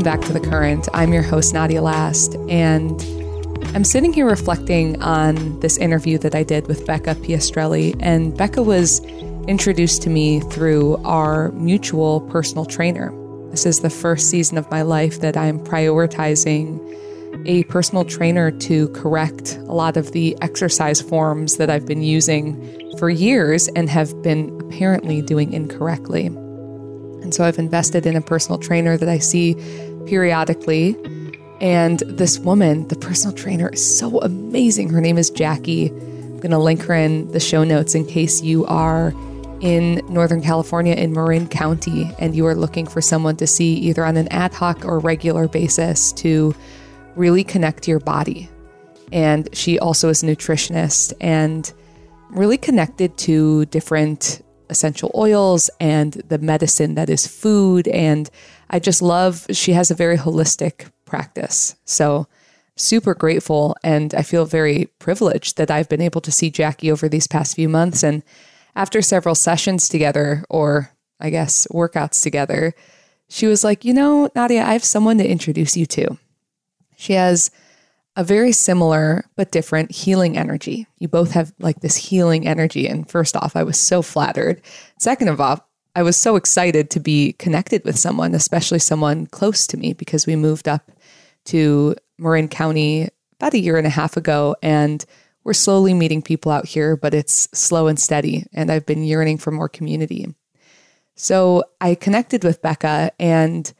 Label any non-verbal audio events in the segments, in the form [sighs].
Welcome back to The Current. I'm your host, Nadia Last, and I'm sitting here reflecting on this interview that I did with Becca Piastrelli. And Becca was introduced to me through our mutual personal trainer. This is the first season of my life that I'm prioritizing a personal trainer to correct a lot of the exercise forms that I've been using for years and have been apparently doing incorrectly. And so I've invested in a personal trainer that I see periodically. And this woman, the personal trainer, is so amazing. Her name is Jackie. I'm going to link her in the show notes in case you are in Northern California in Marin County and you are looking for someone to see either on an ad hoc or regular basis to really connect your body. And she also is a nutritionist and really connected to different essential oils and the medicine that is food. And I just love, she has a very holistic practice. So, super grateful. And I feel very privileged that I've been able to see Jackie over these past few months. And after several sessions together, or I guess workouts together, she was like, You know, Nadia, I have someone to introduce you to. She has a very similar but different healing energy. You both have like this healing energy. And first off, I was so flattered. Second of all, I was so excited to be connected with someone, especially someone close to me, because we moved up to Marin County about a year and a half ago. And we're slowly meeting people out here, but it's slow and steady. And I've been yearning for more community. So I connected with Becca and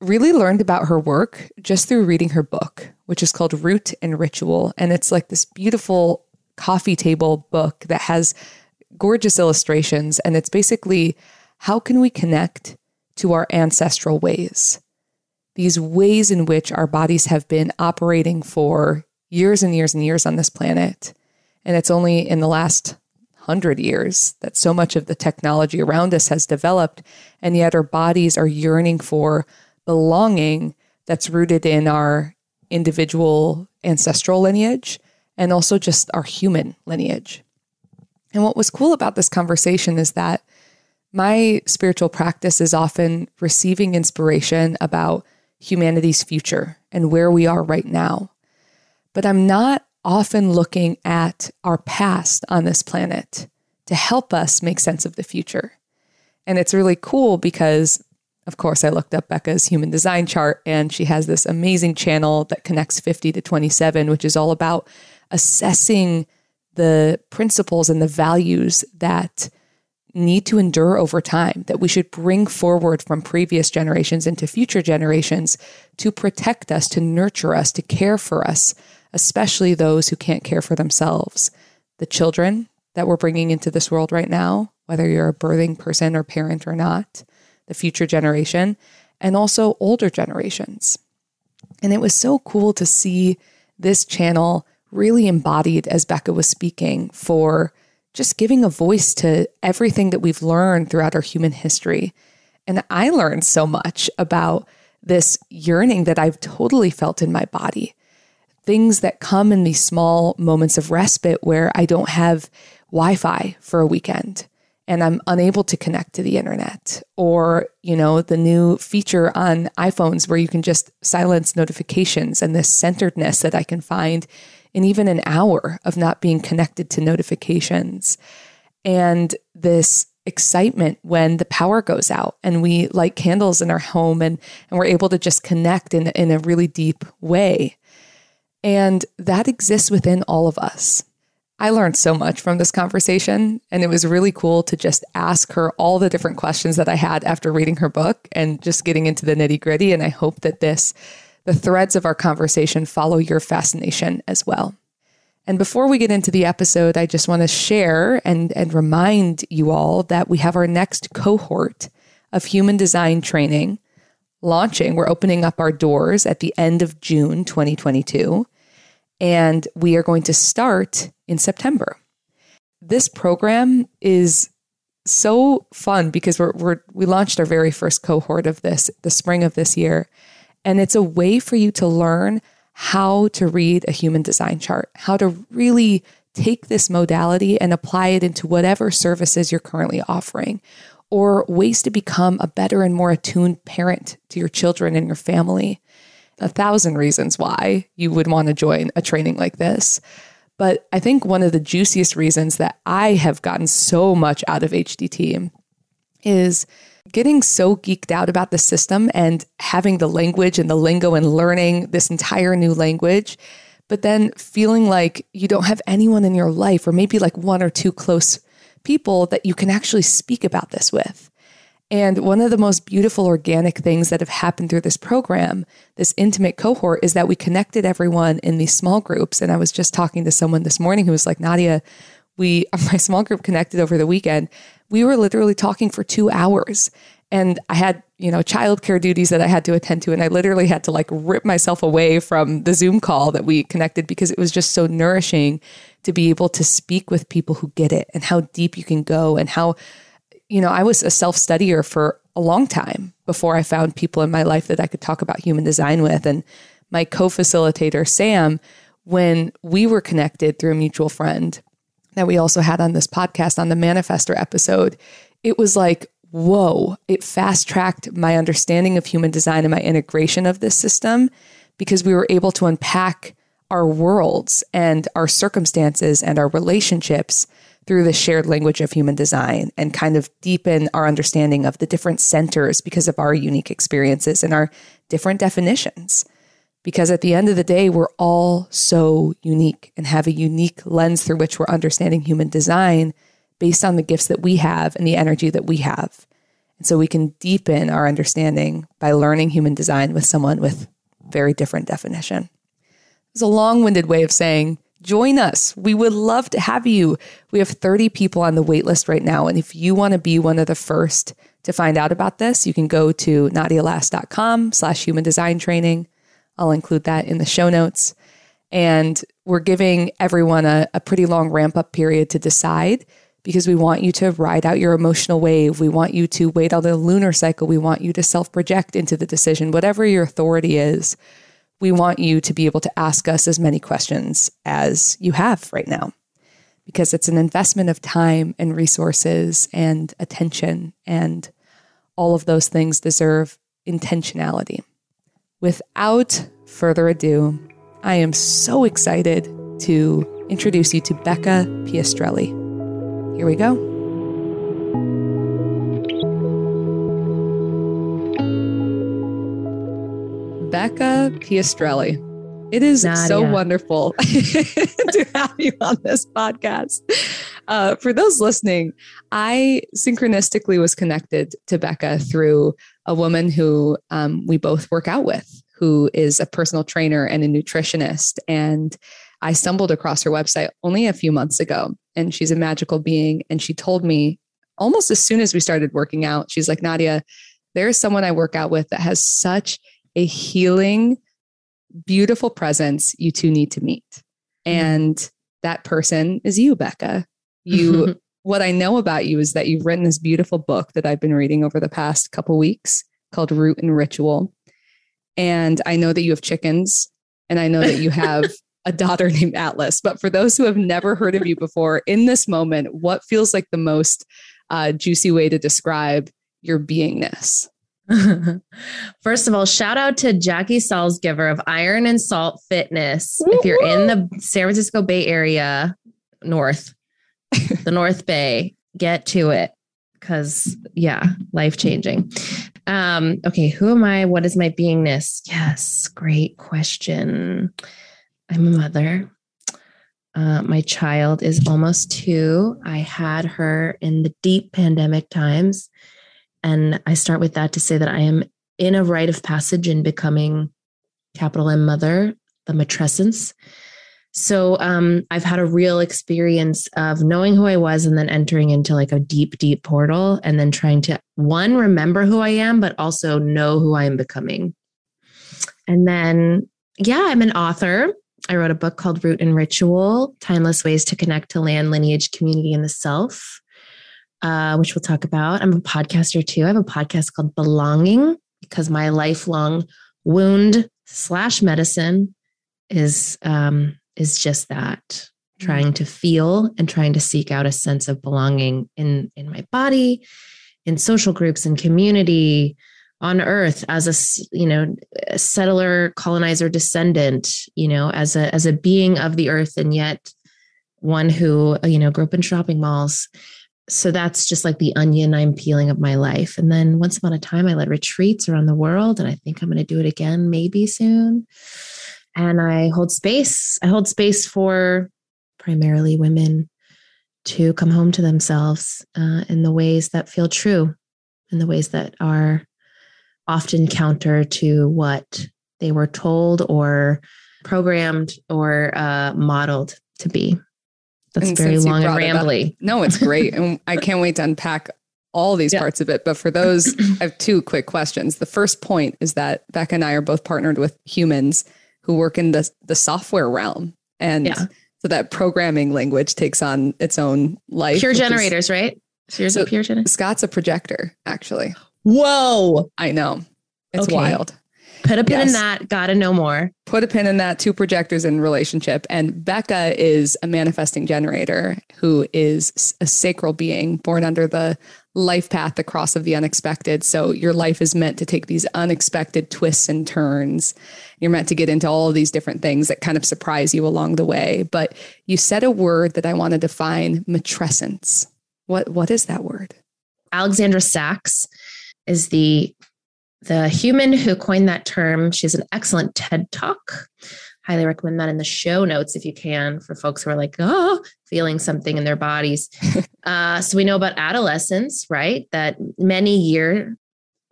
really learned about her work just through reading her book, which is called Root and Ritual. And it's like this beautiful coffee table book that has gorgeous illustrations. And it's basically how can we connect to our ancestral ways? These ways in which our bodies have been operating for years and years and years on this planet. And it's only in the last hundred years that so much of the technology around us has developed. And yet our bodies are yearning for belonging that's rooted in our individual ancestral lineage and also just our human lineage. And what was cool about this conversation is that my spiritual practice is often receiving inspiration about humanity's future and where we are right now. But I'm not often looking at our past on this planet to help us make sense of the future. And it's really cool because of course, I looked up Becca's human design chart, and she has this amazing channel that connects 50 to 27, which is all about assessing the principles and the values that need to endure over time, that we should bring forward from previous generations into future generations to protect us, to nurture us, to care for us, especially those who can't care for themselves. The children that we're bringing into this world right now, whether you're a birthing person or parent or not, the future generation, and also older generations. And it was so cool to see this channel really embodied as Becca was speaking for just giving a voice to everything that we've learned throughout our human history. And I learned so much about this yearning that I've totally felt in my body. Things that come in these small moments of respite where I don't have Wi Fi for a weekend and I'm unable to connect to the internet or, you know, the new feature on iPhones where you can just silence notifications and this centeredness that I can find in even an hour of not being connected to notifications and this excitement when the power goes out and we light candles in our home and, and we're able to just connect in, in a really deep way. And that exists within all of us. I learned so much from this conversation, and it was really cool to just ask her all the different questions that I had after reading her book and just getting into the nitty gritty. And I hope that this, the threads of our conversation, follow your fascination as well. And before we get into the episode, I just want to share and, and remind you all that we have our next cohort of human design training launching. We're opening up our doors at the end of June 2022. And we are going to start in September. This program is so fun because we're, we're we launched our very first cohort of this the spring of this year and it's a way for you to learn how to read a human design chart how to really take this modality and apply it into whatever services you're currently offering or ways to become a better and more attuned parent to your children and your family. A thousand reasons why you would want to join a training like this. But I think one of the juiciest reasons that I have gotten so much out of HDT is getting so geeked out about the system and having the language and the lingo and learning this entire new language, but then feeling like you don't have anyone in your life, or maybe like one or two close people that you can actually speak about this with. And one of the most beautiful organic things that have happened through this program, this intimate cohort, is that we connected everyone in these small groups. And I was just talking to someone this morning who was like, Nadia, we, [laughs] my small group connected over the weekend. We were literally talking for two hours. And I had, you know, childcare duties that I had to attend to. And I literally had to like rip myself away from the Zoom call that we connected because it was just so nourishing to be able to speak with people who get it and how deep you can go and how you know, I was a self studier for a long time before I found people in my life that I could talk about human design with. And my co facilitator, Sam, when we were connected through a mutual friend that we also had on this podcast on the Manifestor episode, it was like, whoa, it fast tracked my understanding of human design and my integration of this system because we were able to unpack our worlds and our circumstances and our relationships through the shared language of human design and kind of deepen our understanding of the different centers because of our unique experiences and our different definitions. Because at the end of the day, we're all so unique and have a unique lens through which we're understanding human design based on the gifts that we have and the energy that we have. And so we can deepen our understanding by learning human design with someone with very different definition. It's a long winded way of saying join us. We would love to have you. We have 30 people on the waitlist right now. And if you want to be one of the first to find out about this, you can go to nadialast.com slash human design training. I'll include that in the show notes. And we're giving everyone a, a pretty long ramp up period to decide because we want you to ride out your emotional wave. We want you to wait out the lunar cycle. We want you to self project into the decision, whatever your authority is we want you to be able to ask us as many questions as you have right now because it's an investment of time and resources and attention and all of those things deserve intentionality. Without further ado, I am so excited to introduce you to Becca Piastrelli. Here we go. Becca Piastrelli. It is Nadia. so wonderful [laughs] to have you on this podcast. Uh, for those listening, I synchronistically was connected to Becca through a woman who um, we both work out with, who is a personal trainer and a nutritionist. And I stumbled across her website only a few months ago, and she's a magical being. And she told me almost as soon as we started working out, she's like, Nadia, there's someone I work out with that has such a healing, beautiful presence you two need to meet. Mm-hmm. And that person is you, Becca. You [laughs] what I know about you is that you've written this beautiful book that I've been reading over the past couple weeks called Root and Ritual. And I know that you have chickens and I know that you [laughs] have a daughter named Atlas. But for those who have never heard of you before, in this moment, what feels like the most uh, juicy way to describe your beingness? [laughs] First of all, shout out to Jackie Salzgiver of Iron and Salt Fitness. Woo-hoo! If you're in the San Francisco Bay Area, North, [laughs] the North Bay, get to it because, yeah, life changing. Um, okay, who am I? What is my beingness? Yes, great question. I'm a mother. Uh, my child is almost two. I had her in the deep pandemic times and I start with that to say that I am in a rite of passage in becoming capital M mother, the matrescence. So um, I've had a real experience of knowing who I was and then entering into like a deep, deep portal and then trying to one, remember who I am, but also know who I am becoming. And then, yeah, I'm an author. I wrote a book called Root and Ritual Timeless Ways to Connect to Land, Lineage, Community, and the Self uh, which we'll talk about. I'm a podcaster too. I have a podcast called Belonging because my lifelong wound slash medicine is um, is just that mm-hmm. trying to feel and trying to seek out a sense of belonging in in my body in social groups and community on earth as a you know a settler colonizer descendant you know as a as a being of the earth and yet one who you know grew up in shopping malls. So that's just like the onion i'm peeling of my life. And then once upon a time i led retreats around the world and i think i'm going to do it again maybe soon and i hold space i hold space for primarily women to come home to themselves uh, in the ways that feel true in the ways that are often counter to what they were told or programmed or uh, modeled to be. That's and very long and rambly. Up, no, it's great. and [laughs] I can't wait to unpack all these yeah. parts of it. But for those, [clears throat] I have two quick questions. The first point is that Becca and I are both partnered with humans who work in the, the software realm. And yeah. so that programming language takes on its own life. Pure generators, is, right? So, so pure generator. Scott's a projector, actually. Whoa. I know. It's okay. wild. Put a pin yes. in that. Gotta know more. Put a pin in that. Two projectors in relationship. And Becca is a manifesting generator who is a sacral being born under the life path, the cross of the unexpected. So your life is meant to take these unexpected twists and turns. You're meant to get into all of these different things that kind of surprise you along the way. But you said a word that I want to define matrescence. What what is that word? Alexandra Sacks is the the human who coined that term. She has an excellent TED talk. Highly recommend that in the show notes if you can for folks who are like, oh, feeling something in their bodies. [laughs] uh, so we know about adolescence, right? That many year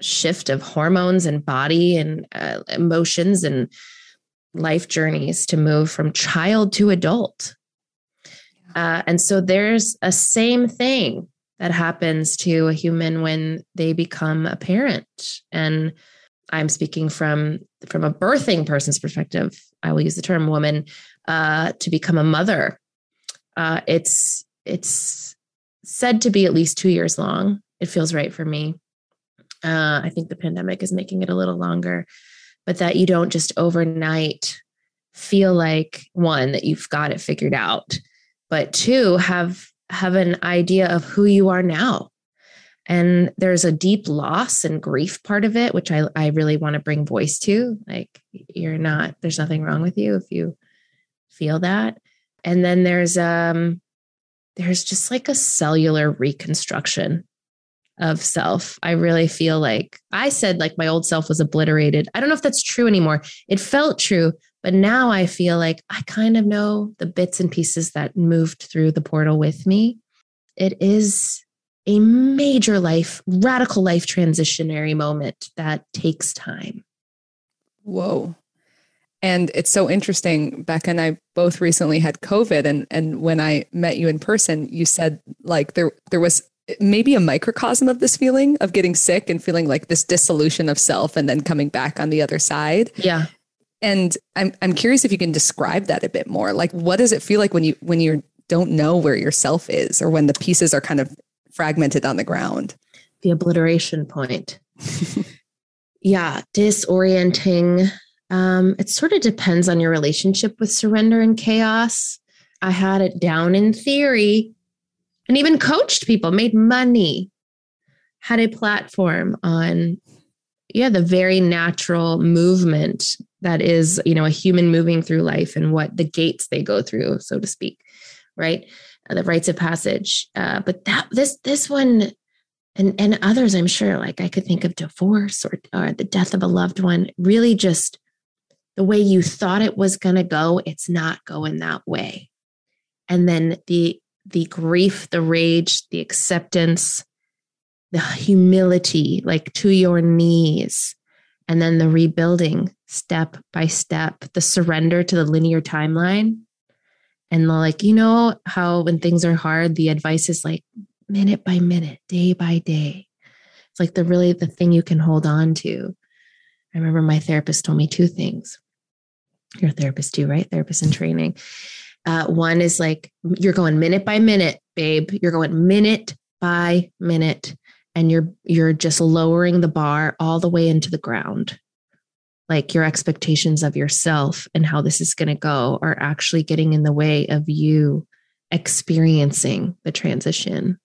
shift of hormones and body and uh, emotions and life journeys to move from child to adult. Uh, and so there's a same thing that happens to a human when they become a parent. And i'm speaking from from a birthing person's perspective. I will use the term woman uh, to become a mother. Uh, it's it's said to be at least two years long. It feels right for me uh, i think the pandemic is making it a little longer but that you don't just overnight feel like one that you've got it figured out but two have have an idea of who you are now. And there's a deep loss and grief part of it, which I, I really want to bring voice to. Like, you're not, there's nothing wrong with you if you feel that. And then there's, um, there's just like a cellular reconstruction of self. I really feel like I said like my old self was obliterated. I don't know if that's true anymore. It felt true, but now I feel like I kind of know the bits and pieces that moved through the portal with me. It is a major life, radical life transitionary moment that takes time. Whoa. And it's so interesting. Becca and I both recently had COVID. And, and when I met you in person, you said like there, there was maybe a microcosm of this feeling of getting sick and feeling like this dissolution of self and then coming back on the other side. Yeah. And I'm I'm curious if you can describe that a bit more. Like what does it feel like when you when you don't know where yourself is or when the pieces are kind of fragmented on the ground? The obliteration point. [laughs] yeah, disorienting. Um, it sort of depends on your relationship with surrender and chaos. I had it down in theory and even coached people, made money, had a platform on yeah the very natural movement that is you know a human moving through life and what the gates they go through so to speak right? Uh, the rites of passage. Uh, but that this this one and and others i'm sure like i could think of divorce or, or the death of a loved one really just the way you thought it was going to go it's not going that way. And then the the grief the rage the acceptance the humility, like to your knees, and then the rebuilding step by step, the surrender to the linear timeline. And like, you know, how when things are hard, the advice is like minute by minute, day by day. It's like the really the thing you can hold on to. I remember my therapist told me two things. You're a therapist too, right? Therapist in training. Uh, one is like, you're going minute by minute, babe. You're going minute by minute and you're you're just lowering the bar all the way into the ground like your expectations of yourself and how this is going to go are actually getting in the way of you experiencing the transition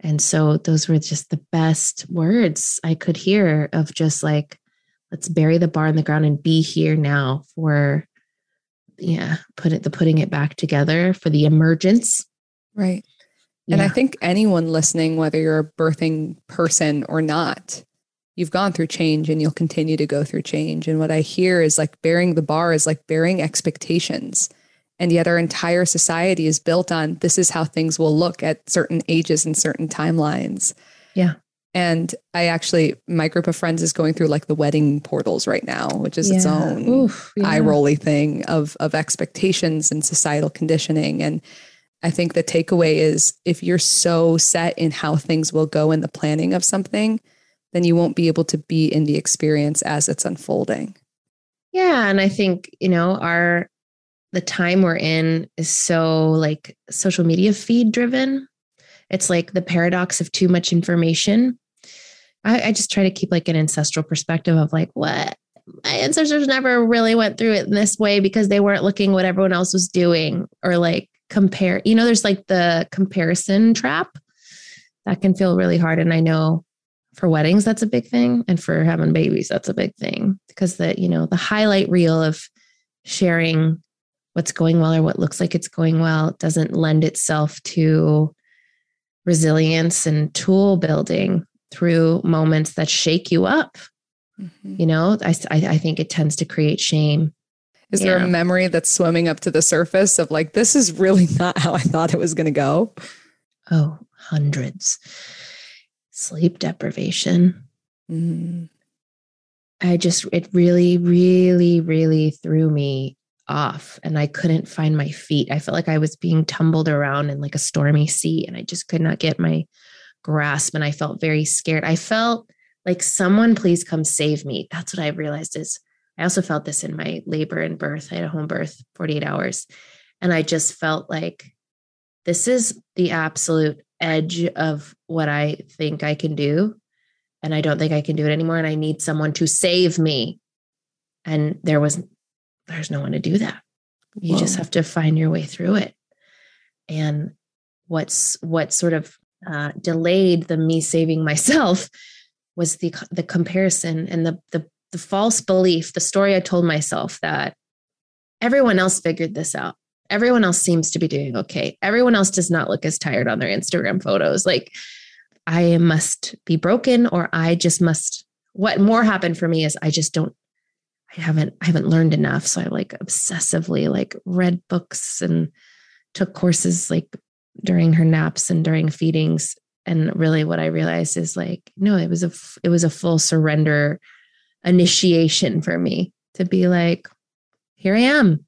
And so those were just the best words I could hear of just like, let's bury the bar in the ground and be here now for, yeah, put it, the putting it back together for the emergence. Right. Yeah. And I think anyone listening, whether you're a birthing person or not, you've gone through change and you'll continue to go through change. And what I hear is like burying the bar is like burying expectations. And yet our entire society is built on this is how things will look at certain ages and certain timelines. Yeah. And I actually, my group of friends is going through like the wedding portals right now, which is yeah. its own Oof, yeah. eye rolly thing of of expectations and societal conditioning. And I think the takeaway is if you're so set in how things will go in the planning of something, then you won't be able to be in the experience as it's unfolding. Yeah. And I think, you know, our, the time we're in is so like social media feed driven. It's like the paradox of too much information. I, I just try to keep like an ancestral perspective of like, what? My ancestors never really went through it in this way because they weren't looking what everyone else was doing or like compare. You know, there's like the comparison trap that can feel really hard. And I know for weddings that's a big thing and for having babies that's a big thing because the you know the highlight reel of sharing what's going well or what looks like it's going well doesn't lend itself to resilience and tool building through moments that shake you up mm-hmm. you know I, I think it tends to create shame is yeah. there a memory that's swimming up to the surface of like this is really [laughs] not how i thought it was going to go oh hundreds sleep deprivation. Mm. I just, it really, really, really threw me off and I couldn't find my feet. I felt like I was being tumbled around in like a stormy sea and I just could not get my grasp and I felt very scared. I felt like someone please come save me. That's what I realized is I also felt this in my labor and birth. I had a home birth 48 hours and I just felt like this is the absolute edge of what I think I can do. And I don't think I can do it anymore. And I need someone to save me. And there was, there's no one to do that. You Whoa. just have to find your way through it. And what's, what sort of uh, delayed the me saving myself [laughs] was the, the comparison and the, the, the false belief, the story I told myself that everyone else figured this out everyone else seems to be doing okay. Everyone else does not look as tired on their Instagram photos. Like I must be broken or I just must what more happened for me is I just don't I haven't I haven't learned enough. So I like obsessively like read books and took courses like during her naps and during feedings. And really what I realized is like, no, it was a it was a full surrender initiation for me to be like, here I am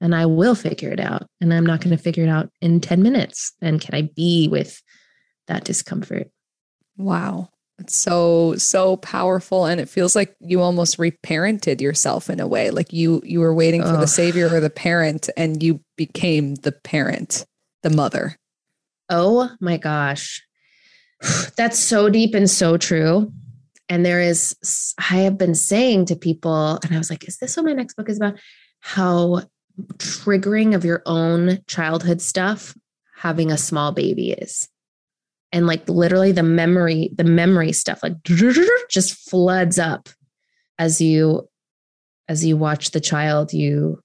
and I will figure it out. And I'm not going to figure it out in 10 minutes. And can I be with that discomfort? Wow. It's so, so powerful. And it feels like you almost reparented yourself in a way. Like you you were waiting for the savior or the parent and you became the parent, the mother. Oh my gosh. [sighs] That's so deep and so true. And there is, I have been saying to people, and I was like, is this what my next book is about? How triggering of your own childhood stuff having a small baby is and like literally the memory the memory stuff like just floods up as you as you watch the child you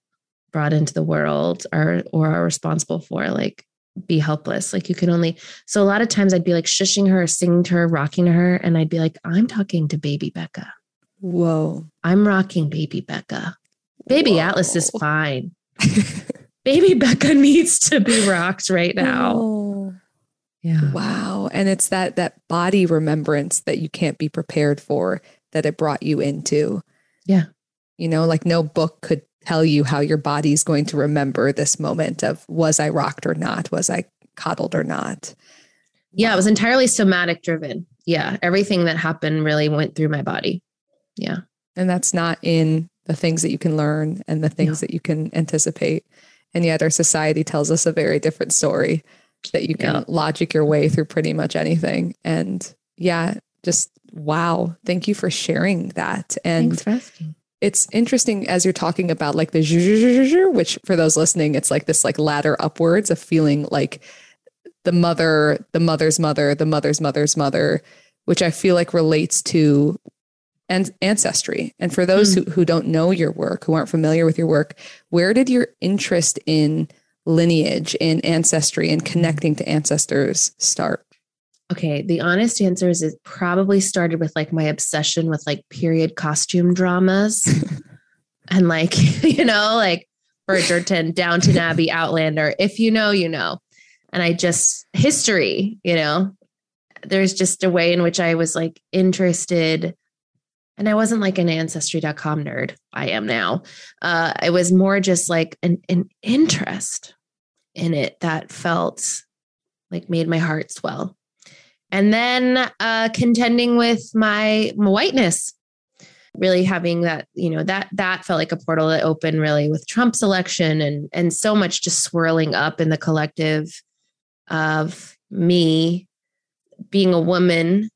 brought into the world or or are responsible for like be helpless like you can only so a lot of times i'd be like shushing her singing to her rocking to her and i'd be like i'm talking to baby becca whoa i'm rocking baby becca baby Whoa. atlas is fine [laughs] baby Becca needs to be rocked right now. Oh. Yeah. Wow. And it's that that body remembrance that you can't be prepared for that it brought you into. Yeah. You know, like no book could tell you how your body's going to remember this moment of was I rocked or not? Was I coddled or not? Yeah, it was entirely somatic driven. Yeah. Everything that happened really went through my body. Yeah. And that's not in the things that you can learn and the things yeah. that you can anticipate. And yet our society tells us a very different story that you can yeah. logic your way through pretty much anything. And yeah, just wow. Thank you for sharing that. And it's interesting as you're talking about like the which for those listening, it's like this like ladder upwards of feeling like the mother, the mother's mother, the mother's mother's mother, which I feel like relates to and ancestry. And for those mm. who, who don't know your work, who aren't familiar with your work, where did your interest in lineage, in ancestry, and connecting to ancestors start? Okay, the honest answer is it probably started with like my obsession with like period costume dramas [laughs] and like, [laughs] you know, like Bridgerton, Downton Abbey, Outlander. If you know, you know. And I just, history, you know, there's just a way in which I was like interested. And I wasn't like an ancestry.com nerd. I am now. Uh, it was more just like an, an interest in it that felt like made my heart swell. And then uh, contending with my, my whiteness. Really having that you know that that felt like a portal that opened really with trump's election and and so much just swirling up in the collective of me being a woman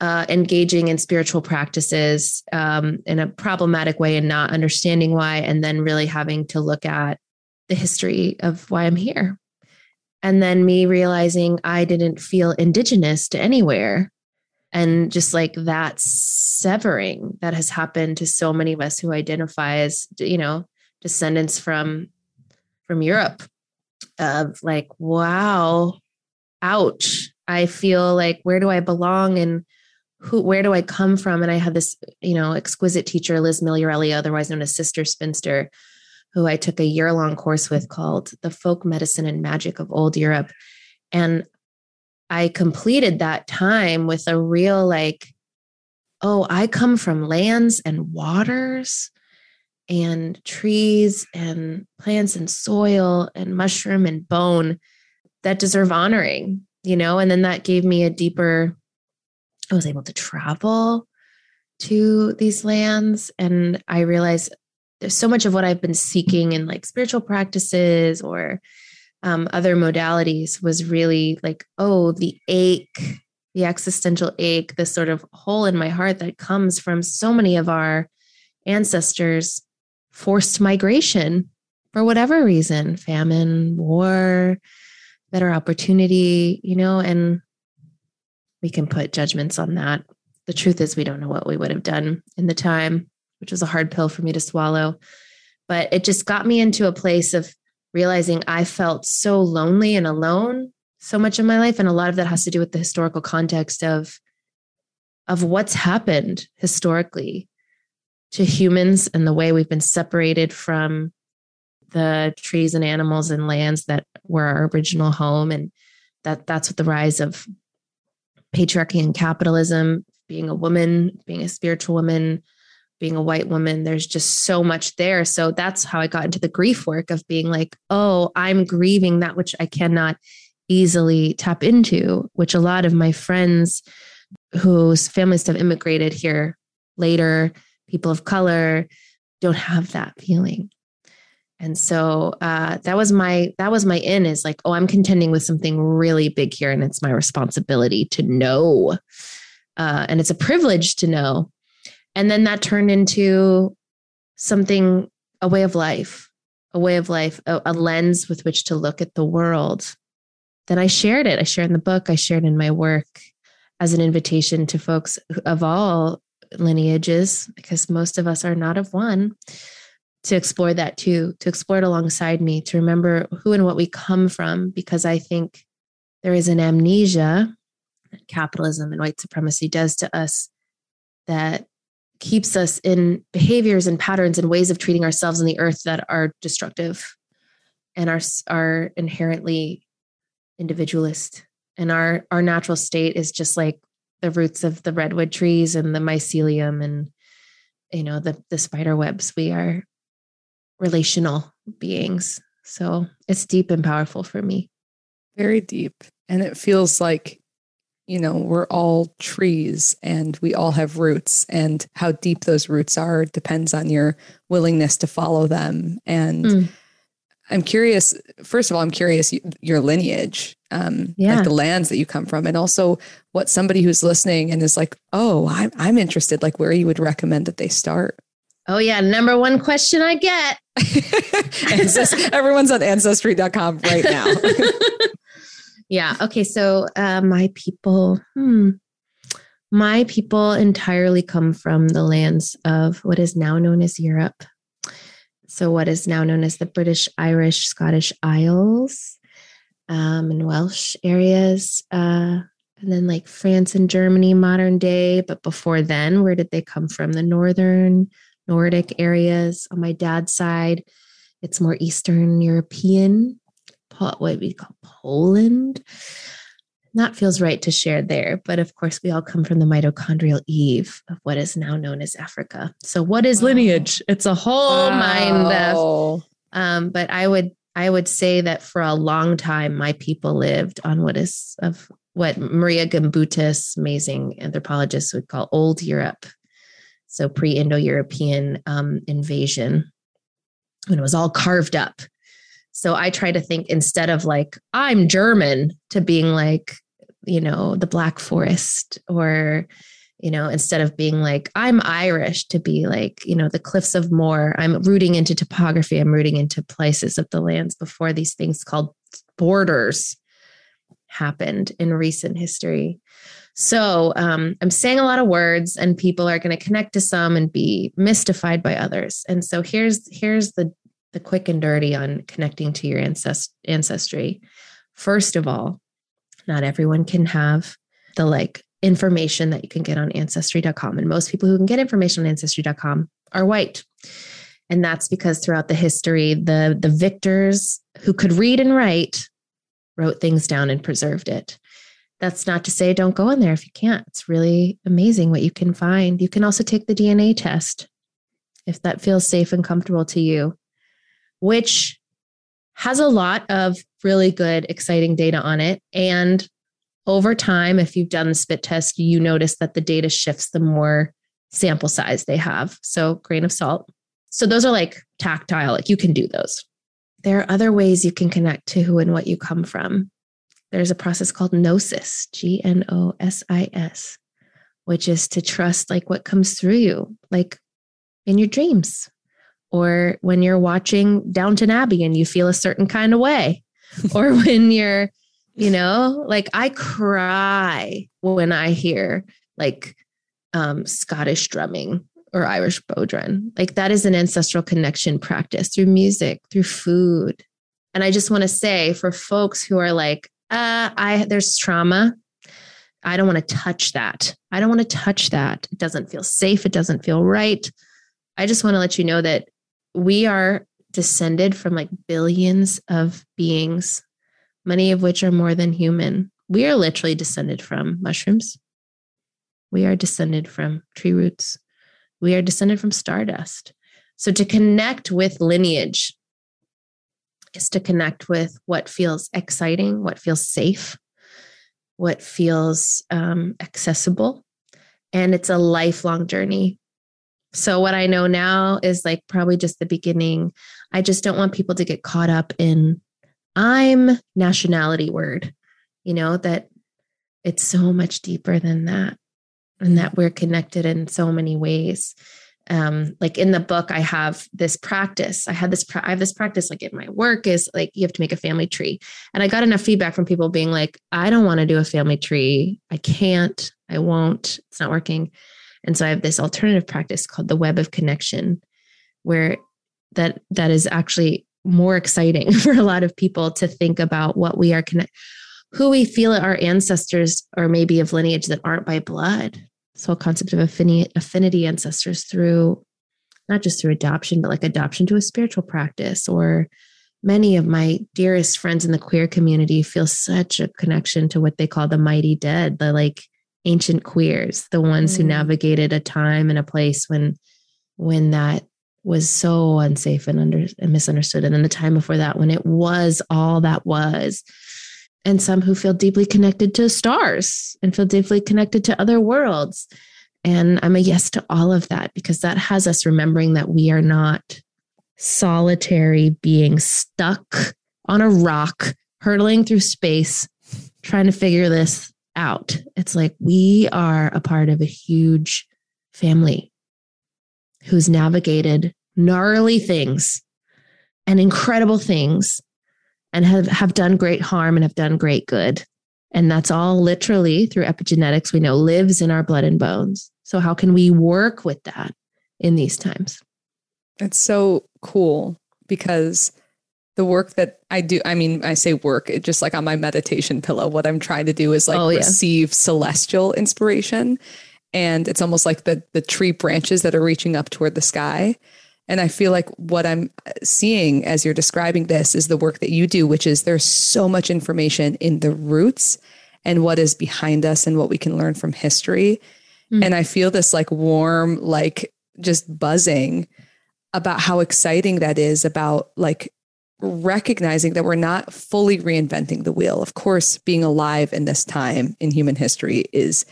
uh, engaging in spiritual practices um, in a problematic way and not understanding why and then really having to look at the history of why i'm here and then me realizing I didn't feel indigenous to anywhere. And just like that severing that has happened to so many of us who identify as, you know, descendants from from Europe of like, wow, ouch. I feel like where do I belong and who where do I come from? And I had this, you know, exquisite teacher, Liz Migliorelli, otherwise known as Sister Spinster, who I took a year long course with called The Folk Medicine and Magic of Old Europe. And I completed that time with a real, like, oh, I come from lands and waters and trees and plants and soil and mushroom and bone that deserve honoring, you know? And then that gave me a deeper, I was able to travel to these lands. And I realized there's so much of what I've been seeking in like spiritual practices or um, other modalities was really like, oh, the ache, the existential ache, this sort of hole in my heart that comes from so many of our ancestors' forced migration for whatever reason famine, war, better opportunity, you know, and we can put judgments on that. The truth is, we don't know what we would have done in the time which was a hard pill for me to swallow. But it just got me into a place of realizing I felt so lonely and alone so much in my life. And a lot of that has to do with the historical context of, of what's happened historically to humans and the way we've been separated from the trees and animals and lands that were our original home. And that that's what the rise of patriarchy and capitalism, being a woman, being a spiritual woman, being a white woman, there's just so much there. So that's how I got into the grief work of being like, oh, I'm grieving that which I cannot easily tap into, which a lot of my friends whose families have immigrated here later, people of color, don't have that feeling. And so uh, that was my that was my in is like, oh, I'm contending with something really big here, and it's my responsibility to know, uh, and it's a privilege to know and then that turned into something, a way of life, a way of life, a, a lens with which to look at the world. Then I shared it. I shared in the book, I shared in my work as an invitation to folks of all lineages, because most of us are not of one, to explore that too, to explore it alongside me, to remember who and what we come from, because I think there is an amnesia that capitalism and white supremacy does to us that keeps us in behaviors and patterns and ways of treating ourselves and the earth that are destructive and are are inherently individualist. And our our natural state is just like the roots of the redwood trees and the mycelium and you know the the spider webs. We are relational beings. So it's deep and powerful for me. Very deep. And it feels like you know, we're all trees and we all have roots, and how deep those roots are depends on your willingness to follow them. And mm. I'm curious, first of all, I'm curious your lineage, um, yeah. like the lands that you come from, and also what somebody who's listening and is like, oh, I'm, I'm interested, like where you would recommend that they start. Oh, yeah. Number one question I get. [laughs] Everyone's on ancestry.com right now. [laughs] Yeah. Okay. So uh, my people, hmm, my people entirely come from the lands of what is now known as Europe. So, what is now known as the British, Irish, Scottish Isles, um, and Welsh areas. Uh, and then like France and Germany, modern day. But before then, where did they come from? The northern Nordic areas. On my dad's side, it's more Eastern European, what we call Poland. That feels right to share there. But of course, we all come from the mitochondrial eve of what is now known as Africa. So, what is wow. lineage? It's a whole wow. mind of. Um, but I would I would say that for a long time, my people lived on what is of what Maria Gimbutas, amazing anthropologist, would call old Europe. So pre Indo European um, invasion, when it was all carved up. So I try to think instead of like, I'm German, to being like, you know, the Black Forest, or, you know, instead of being like, I'm Irish, to be like, you know, the Cliffs of Moher. I'm rooting into topography, I'm rooting into places of the lands before these things called borders happened in recent history. So um, I'm saying a lot of words, and people are going to connect to some and be mystified by others. And so here's here's the the quick and dirty on connecting to your ancest- ancestry. First of all, not everyone can have the like information that you can get on ancestry.com, and most people who can get information on ancestry.com are white. And that's because throughout the history, the the victors who could read and write wrote things down and preserved it. That's not to say don't go in there if you can't. It's really amazing what you can find. You can also take the DNA test if that feels safe and comfortable to you, which has a lot of really good, exciting data on it. And over time, if you've done the spit test, you notice that the data shifts the more sample size they have. So, grain of salt. So, those are like tactile, like you can do those there are other ways you can connect to who and what you come from. There's a process called gnosis, G N O S I S, which is to trust like what comes through you, like in your dreams, or when you're watching Downton Abbey and you feel a certain kind of way, [laughs] or when you're, you know, like I cry when I hear like um, Scottish drumming or Irish Bodhran. Like that is an ancestral connection practice through music, through food. And I just want to say for folks who are like, uh, I there's trauma. I don't want to touch that. I don't want to touch that. It doesn't feel safe. It doesn't feel right. I just want to let you know that we are descended from like billions of beings, many of which are more than human. We are literally descended from mushrooms. We are descended from tree roots. We are descended from stardust. So to connect with lineage is to connect with what feels exciting, what feels safe, what feels um, accessible. And it's a lifelong journey. So, what I know now is like probably just the beginning. I just don't want people to get caught up in I'm nationality word, you know, that it's so much deeper than that and that we're connected in so many ways. Um, like in the book i have this practice. I had this i have this practice like in my work is like you have to make a family tree. And i got enough feedback from people being like i don't want to do a family tree. I can't. I won't. It's not working and so i have this alternative practice called the web of connection where that that is actually more exciting [laughs] for a lot of people to think about what we are connect who we feel our ancestors or maybe of lineage that aren't by blood this whole concept of affinity, affinity ancestors through not just through adoption, but like adoption to a spiritual practice. Or many of my dearest friends in the queer community feel such a connection to what they call the mighty dead, the like ancient queers, the ones mm. who navigated a time and a place when when that was so unsafe and under and misunderstood. And then the time before that when it was all that was and some who feel deeply connected to stars and feel deeply connected to other worlds. And I'm a yes to all of that because that has us remembering that we are not solitary beings stuck on a rock, hurtling through space, trying to figure this out. It's like we are a part of a huge family who's navigated gnarly things and incredible things and have, have done great harm and have done great good. And that's all literally through epigenetics, we know lives in our blood and bones. So, how can we work with that in these times? It's so cool because the work that I do, I mean, I say work, it just like on my meditation pillow, what I'm trying to do is like oh, yeah. receive celestial inspiration. And it's almost like the the tree branches that are reaching up toward the sky. And I feel like what I'm seeing as you're describing this is the work that you do, which is there's so much information in the roots and what is behind us and what we can learn from history. Mm. And I feel this like warm, like just buzzing about how exciting that is about like recognizing that we're not fully reinventing the wheel. Of course, being alive in this time in human history is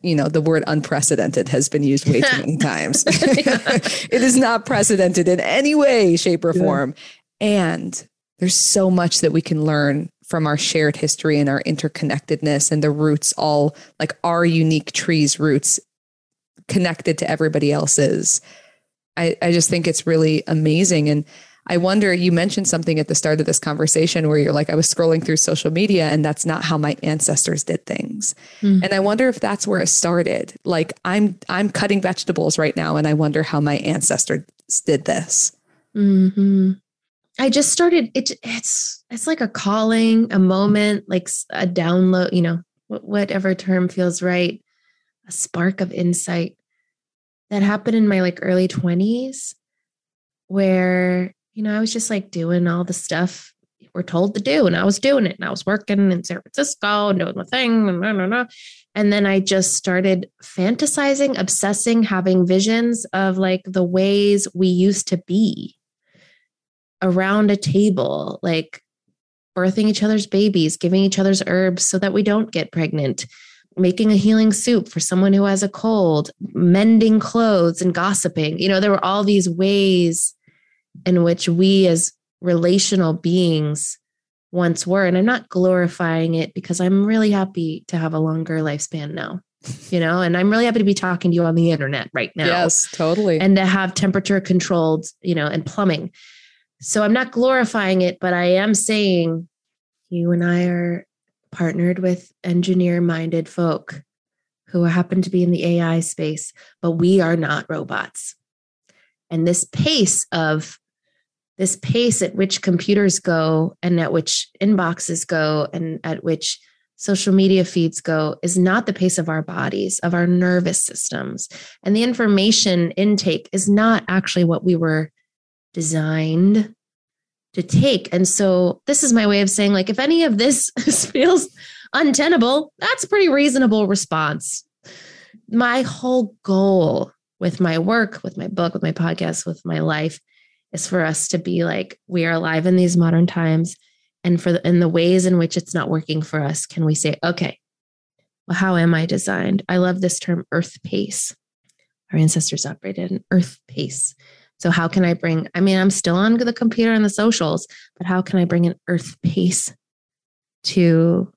you know the word unprecedented has been used way too many [laughs] times. [laughs] [laughs] It is not precedented in any way shape or form. And there's so much that we can learn from our shared history and our interconnectedness and the roots all like our unique trees roots connected to everybody else's. I i just think it's really amazing. And I wonder, you mentioned something at the start of this conversation where you're like, I was scrolling through social media and that's not how my ancestors did things. Mm-hmm. And I wonder if that's where it started. Like I'm, I'm cutting vegetables right now and I wonder how my ancestors did this. Mm-hmm. I just started, it, it's, it's like a calling, a moment, like a download, you know, whatever term feels right, a spark of insight that happened in my like early 20s where you know, I was just like doing all the stuff we're told to do. And I was doing it and I was working in San Francisco and doing the thing. And, and then I just started fantasizing, obsessing, having visions of like the ways we used to be around a table, like birthing each other's babies, giving each other's herbs so that we don't get pregnant, making a healing soup for someone who has a cold, mending clothes and gossiping. You know, there were all these ways in which we as relational beings once were. And I'm not glorifying it because I'm really happy to have a longer lifespan now, you know, and I'm really happy to be talking to you on the internet right now. Yes, totally. And to have temperature controlled, you know, and plumbing. So I'm not glorifying it, but I am saying you and I are partnered with engineer minded folk who happen to be in the AI space, but we are not robots. And this pace of this pace at which computers go and at which inboxes go and at which social media feeds go is not the pace of our bodies, of our nervous systems. And the information intake is not actually what we were designed to take. And so, this is my way of saying, like, if any of this [laughs] feels untenable, that's a pretty reasonable response. My whole goal with my work, with my book, with my podcast, with my life is for us to be like we are alive in these modern times. And for the, in the ways in which it's not working for us can we say okay well how am i designed? I love this term earth pace. Our ancestors operated in earth pace. So how can i bring i mean i'm still on the computer and the socials but how can i bring an earth pace to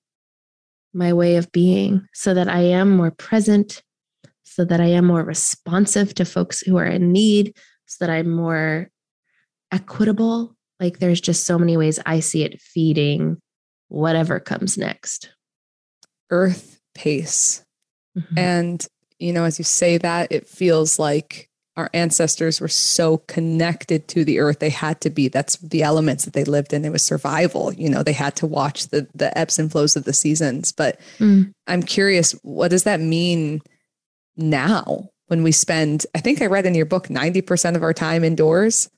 my way of being so that i am more present so that i am more responsive to folks who are in need so that i'm more equitable. Like there's just so many ways I see it feeding whatever comes next. Earth pace. Mm-hmm. And, you know, as you say that, it feels like our ancestors were so connected to the earth they had to be that's the elements that they lived in it was survival you know they had to watch the the ebbs and flows of the seasons but mm. i'm curious what does that mean now when we spend i think i read in your book 90% of our time indoors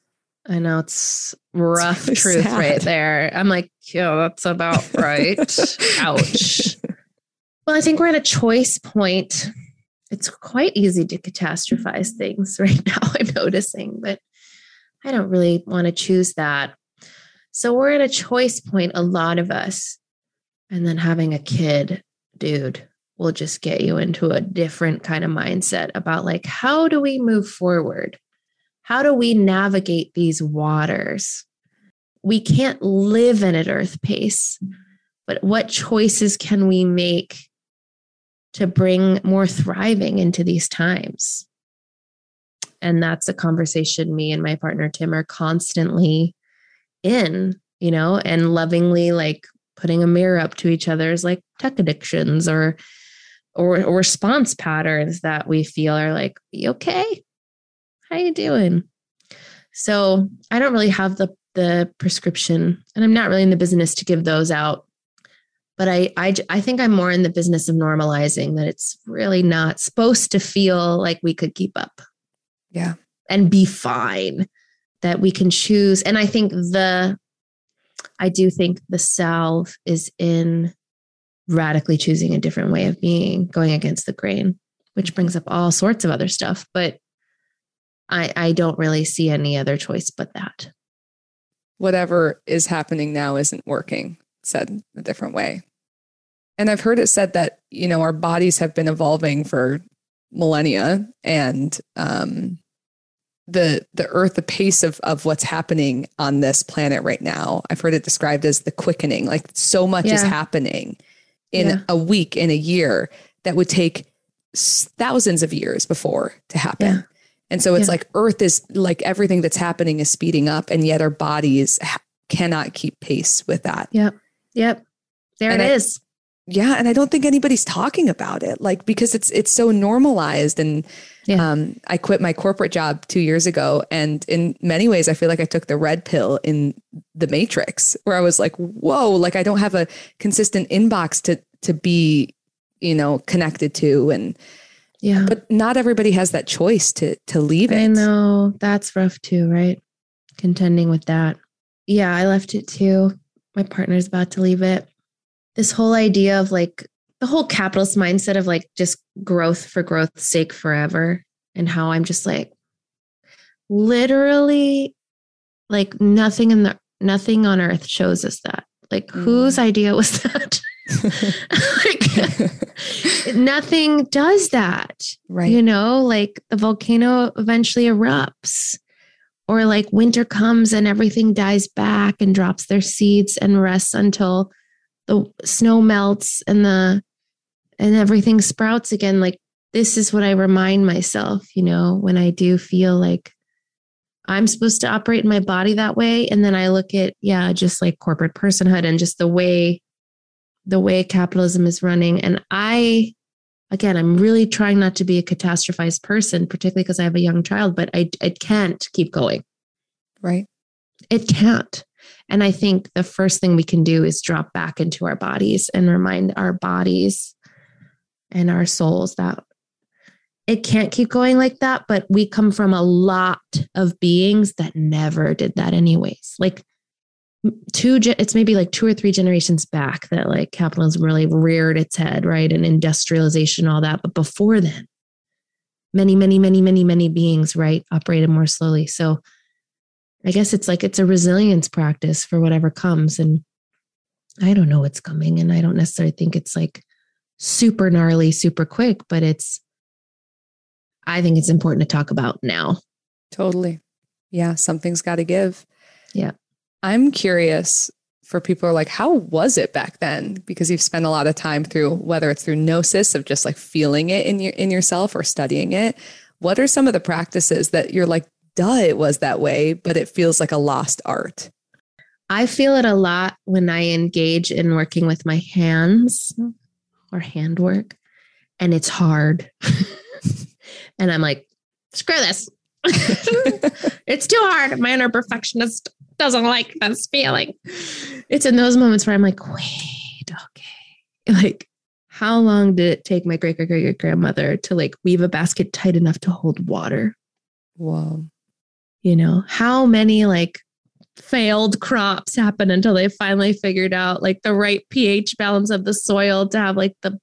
I know it's rough so truth sad. right there. I'm like, yeah, that's about [laughs] right. Ouch. Well, I think we're at a choice point. It's quite easy to catastrophize things [laughs] right now, I'm noticing, but I don't really want to choose that. So we're at a choice point, a lot of us. And then having a kid, dude, will just get you into a different kind of mindset about like, how do we move forward? How do we navigate these waters? We can't live in an earth pace, but what choices can we make to bring more thriving into these times? And that's a conversation me and my partner Tim are constantly in you know, and lovingly like putting a mirror up to each other's like tech addictions or or, or response patterns that we feel are like, okay? How you doing? So I don't really have the the prescription, and I'm not really in the business to give those out. But I, I, I think I'm more in the business of normalizing that it's really not supposed to feel like we could keep up. Yeah. And be fine. That we can choose. And I think the, I do think the salve is in radically choosing a different way of being, going against the grain, which brings up all sorts of other stuff. But I, I don't really see any other choice but that. Whatever is happening now isn't working, said a different way. And I've heard it said that, you know, our bodies have been evolving for millennia and um, the the earth the pace of of what's happening on this planet right now i've heard it described as the quickening like so much yeah. is happening in yeah. a week in a year that would take thousands of years before to happen yeah. And so it's like earth is like everything that's happening is speeding up and yet our bodies ha- cannot keep pace with that. Yep. Yep. There and it I, is. Yeah and i don't think anybody's talking about it like because it's it's so normalized. And yeah. um, i quit my corporate job two years ago and in many ways i feel like i took the red pill in the matrix where i was like whoa like i don't have a consistent inbox to to be you know connected to and yeah. But not everybody has that choice to to leave it. i know. That's rough too right? Contending with that. Yeah i left it too. My partner's about to leave it. This whole idea of like the whole capitalist mindset of like just growth for growth's sake forever and how I'm just like literally like nothing in the nothing on earth shows us that. Like mm. whose idea was [laughs] that? [laughs] like nothing does that. Right. You know, like the volcano eventually erupts or like winter comes and everything dies back and drops their seeds and rests until the snow melts and the and everything sprouts again like this is what i remind myself you know when i do feel like i'm supposed to operate in my body that way and then i look at yeah just like corporate personhood and just the way the way capitalism is running and i again i'm really trying not to be a catastrophized person particularly because i have a young child but i it can't keep going right it can't and I think the first thing we can do is drop back into our bodies and remind our bodies and our souls that it can't keep going like that. But we come from a lot of beings that never did that, anyways. Like, two it's maybe like two or three generations back that like capitalism really reared its head right and industrialization all that but before then many many many many many beings right operated more slowly so I guess it's like it's a resilience practice for whatever comes. And I don't know what's coming. And I don't necessarily think it's like super gnarly, super quick, but it's, I think it's important to talk about now. Totally. Yeah. Something's got to give. Yeah. I'm curious for people are like, how was it back then? Because you've spent a lot of time through whether it's through gnosis of just like feeling it in your in yourself or studying it. What are some of the practices that you're like, duh, it was that way, but it feels like a lost art. I feel it a lot when I engage in working with my hands or handwork, and it's hard. [laughs] and I'm like, screw this. [laughs] it's too hard. My inner perfectionist doesn't like this feeling. It's in those moments where I'm like, wait, okay. Like, how long did it take my great great great grandmother to like weave a basket tight enough to hold water? Wow. you know how many like failed crops happen until they finally figured out like the right ph balance of the soil to have like the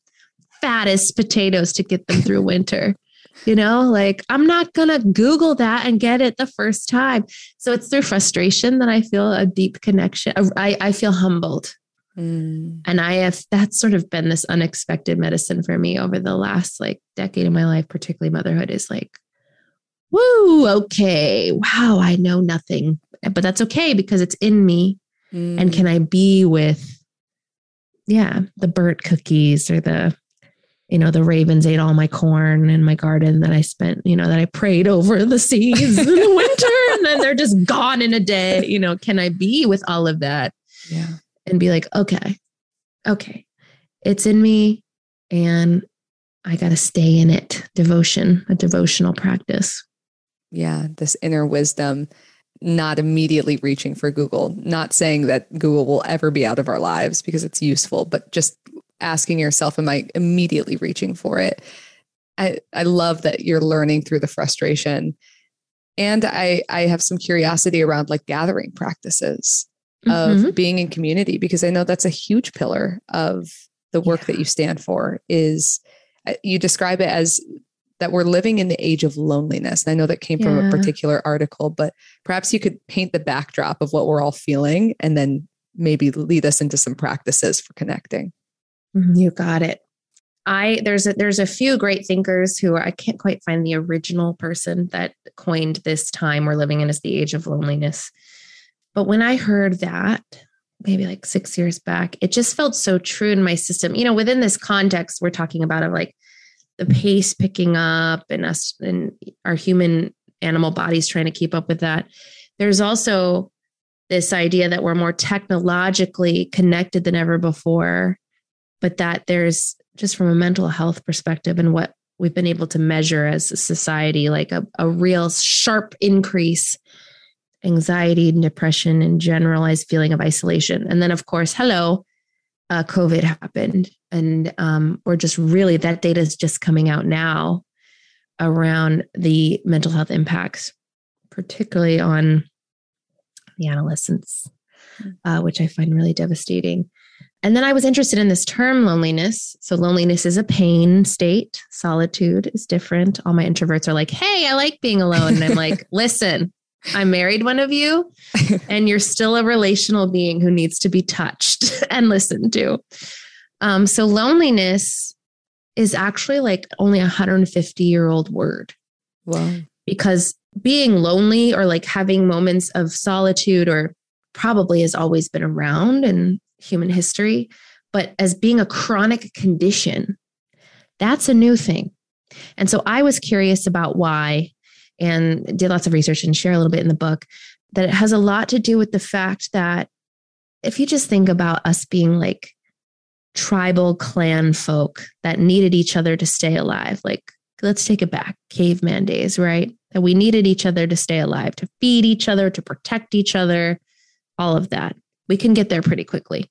fattest potatoes to get them through [laughs] winter you know like i'm not gonna google that and get it the first time so it's through frustration that i feel a deep connection i, I feel humbled mm. and i have that's sort of been this unexpected medicine for me over the last like decade of my life particularly motherhood is like woo, okay, wow, I know nothing. But that's okay because it's in me. Mm. And can I be with, yeah, the burnt cookies or the you know, the ravens ate all my corn in my garden that I spent, you know, that I prayed over the [laughs] seeds in the winter and then they're just gone in a day. You know, can I be with all of that? Yeah. And be like, okay, okay, it's in me and I got to stay in it. Devotion, a devotional practice. Yeah. This inner wisdom, not immediately reaching for Google, not saying that Google will ever be out of our lives because it's useful, but just asking yourself, am I immediately reaching for it? I, I love that you're learning through the frustration. And I, I have some curiosity around like gathering practices mm-hmm. of being in community because I know that's a huge pillar of the work yeah. that you stand for is uh, you describe it as that we're living in the age of loneliness. And I know that came yeah. from a particular article, but perhaps you could paint the backdrop of what we're all feeling and then maybe lead us into some practices for connecting. Mm-hmm. You got it. I there's a, there's a few great thinkers who are, I can't quite find the original person that coined this time we're living in as the age of loneliness. But when I heard that, maybe like 6 years back, it just felt so true in my system. You know, within this context we're talking about of like the pace picking up and us and our human animal bodies trying to keep up with that. There's also this idea that we're more technologically connected than ever before but that there's just from a mental health perspective and what we've been able to measure as a society, like a, a real sharp increase anxiety and depression and generalized feeling of isolation. And then, of course, hello, uh, COVID happened. And um, we're just really, that data is just coming out now around the mental health impacts, particularly on the adolescents, hmm. uh, which I find really devastating. And then I was interested in this term loneliness. So, loneliness is a pain state, solitude is different. All my introverts are like, hey, I like being alone. And I'm [laughs] like, listen, I married one of you, [laughs] and you're still a relational being who needs to be touched [laughs] and listened to. Um, so, loneliness is actually like only a 150 year old word. Wow. Because being lonely or like having moments of solitude or probably has always been around and human history, but as being a chronic condition, that's a new thing. And so I was curious about why and did lots of research and share a little bit in the book that it has a lot to do with the fact that if you just think about us being like tribal clan folk that needed each other to stay alive, like let's take it back, caveman days, right? That we needed each other to stay alive, to feed each other, to protect each other, all of that we can get there pretty quickly.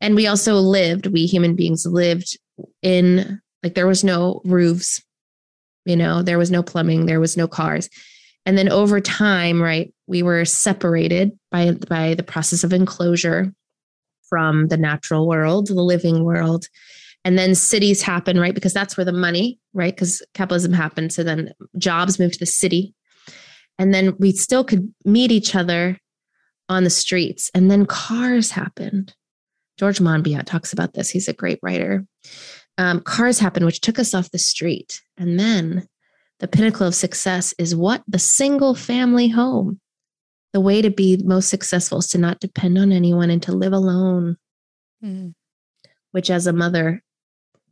And we also lived, we human beings lived in, like, there was no roofs, you know, there was no plumbing, there was no cars. And then over time, right, we were separated by, by the process of enclosure from the natural world, the living world. And then cities happen, right? Because that's where the money, right? Because capitalism happened. So then jobs moved to the city. And then we still could meet each other on the streets. And then cars happened. George Monbiot talks about this. He's a great writer. Um, cars happened, which took us off the street. And then the pinnacle of success is what? The single family home. The way to be most successful is to not depend on anyone and to live alone, mm. which as a mother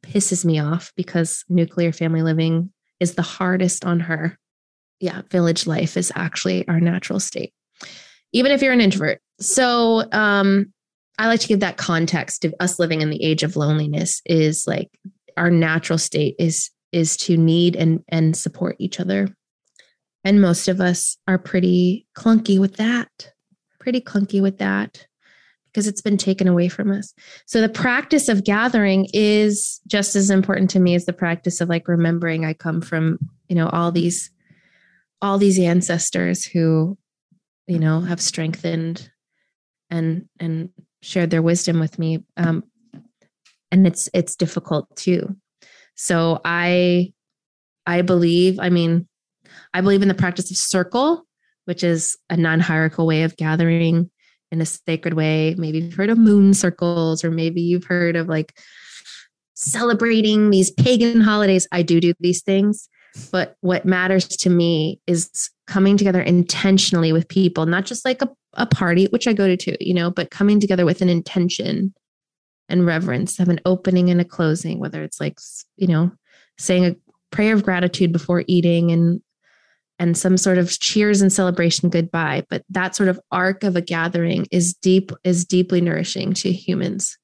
pisses me off because nuclear family living is the hardest on her. Yeah, village life is actually our natural state even if you're an introvert. So um, I like to give that context of us living in the age of loneliness is like our natural state is is to need and and support each other. And most of us are pretty clunky with that. Pretty clunky with that because it's been taken away from us. So the practice of gathering is just as important to me as the practice of like remembering I come from, you know, all these all these ancestors who you know have strengthened and and shared their wisdom with me um and it's it's difficult too. So i i believe i mean i believe in the practice of circle which is a non-hierarchical way of gathering in a sacred way. Maybe you've heard of moon circles or maybe you've heard of like celebrating these pagan holidays. I do do these things but what matters to me is coming together intentionally with people, not just like a, a party, which I go to too, you know, but coming together with an intention and reverence, have an opening and a closing, whether it's like, you know, saying a prayer of gratitude before eating and and some sort of cheers and celebration goodbye. But that sort of arc of a gathering is deep is deeply nourishing to humans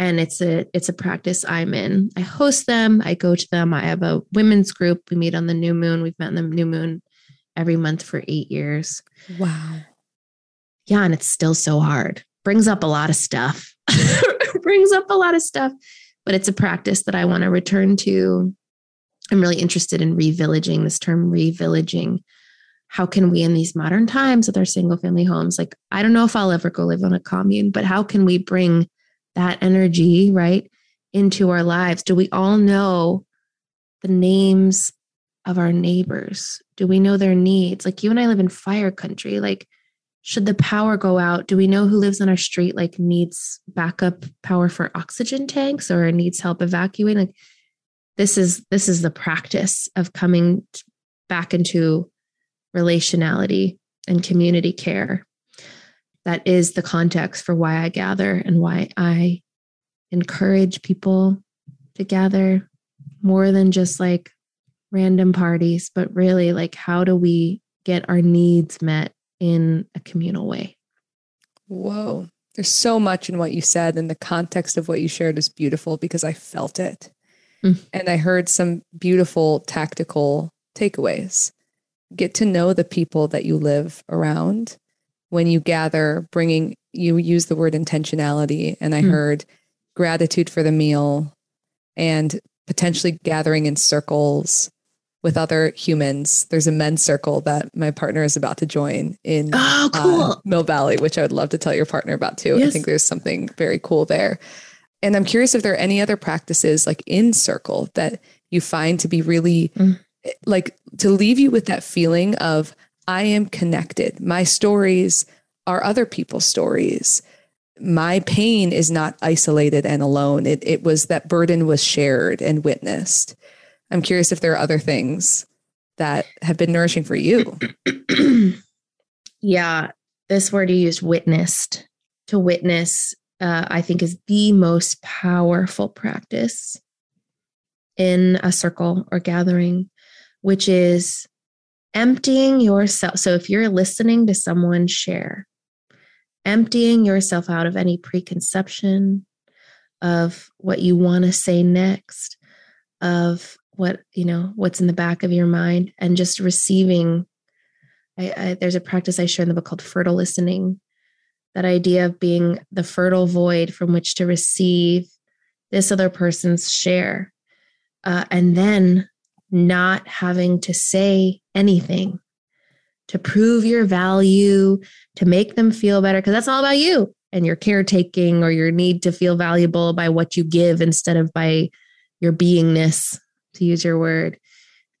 and it's a it's a practice i'm in. I host them i go to them i have a women's group we meet on the new moon we've met on the new moon every month for eight years. Wow. Yeah and it's still so hard. Brings up a lot of stuff. [laughs] Brings up a lot of stuff but it's a practice that i want to return to. I'm really interested in revillaging this term revillaging. How can we in these modern times with our single family homes, like, I don't know if I'll ever go live on a commune, but how can we bring that energy, right, into our lives? Do we all know the names of our neighbors? Do we know their needs? Like, you and I live in fire country. Like, should the power go out do we know who lives on our street like needs backup power for oxygen tanks or needs help evacuating like this is this is the practice of coming back into relationality and community care that is the context for why i gather and why i encourage people to gather more than just like random parties but really like how do we get our needs met in a communal way whoa there's so much in what you said and the context of what you shared is beautiful because i felt it Mm. And I heard some beautiful tactical takeaways. Get to know the people that you live around when you gather, bringing, you use the word intentionality. And I mm. heard gratitude for the meal and potentially gathering in circles with other humans. There's a men's circle that my partner is about to join in oh, cool. uh, Mill Valley, which I would love to tell your partner about too. Yes. I think there's something very cool there. And I'm curious if there are any other practices like in circle that you find to be really mm. like to leave you with that feeling of I am connected. My stories are other people's stories. My pain is not isolated and alone. It, it was that burden was shared and witnessed. I'm curious if there are other things that have been nourishing for you. [clears throat] yeah, this word you used, witnessed, to witness uh, I think is the most powerful practice in a circle or gathering, which is emptying yourself. So if you're listening to someone share, emptying yourself out of any preconception of what you want to say next, of what, you know, what's in the back of your mind, and just receiving. I, I, there's a practice I share in the book called fertile listening, that idea of being the fertile void from which to receive this other person's share uh, and then not having to say anything to prove your value to make them feel better because that's all about you and your caretaking or your need to feel valuable by what you give instead of by your beingness to use your word.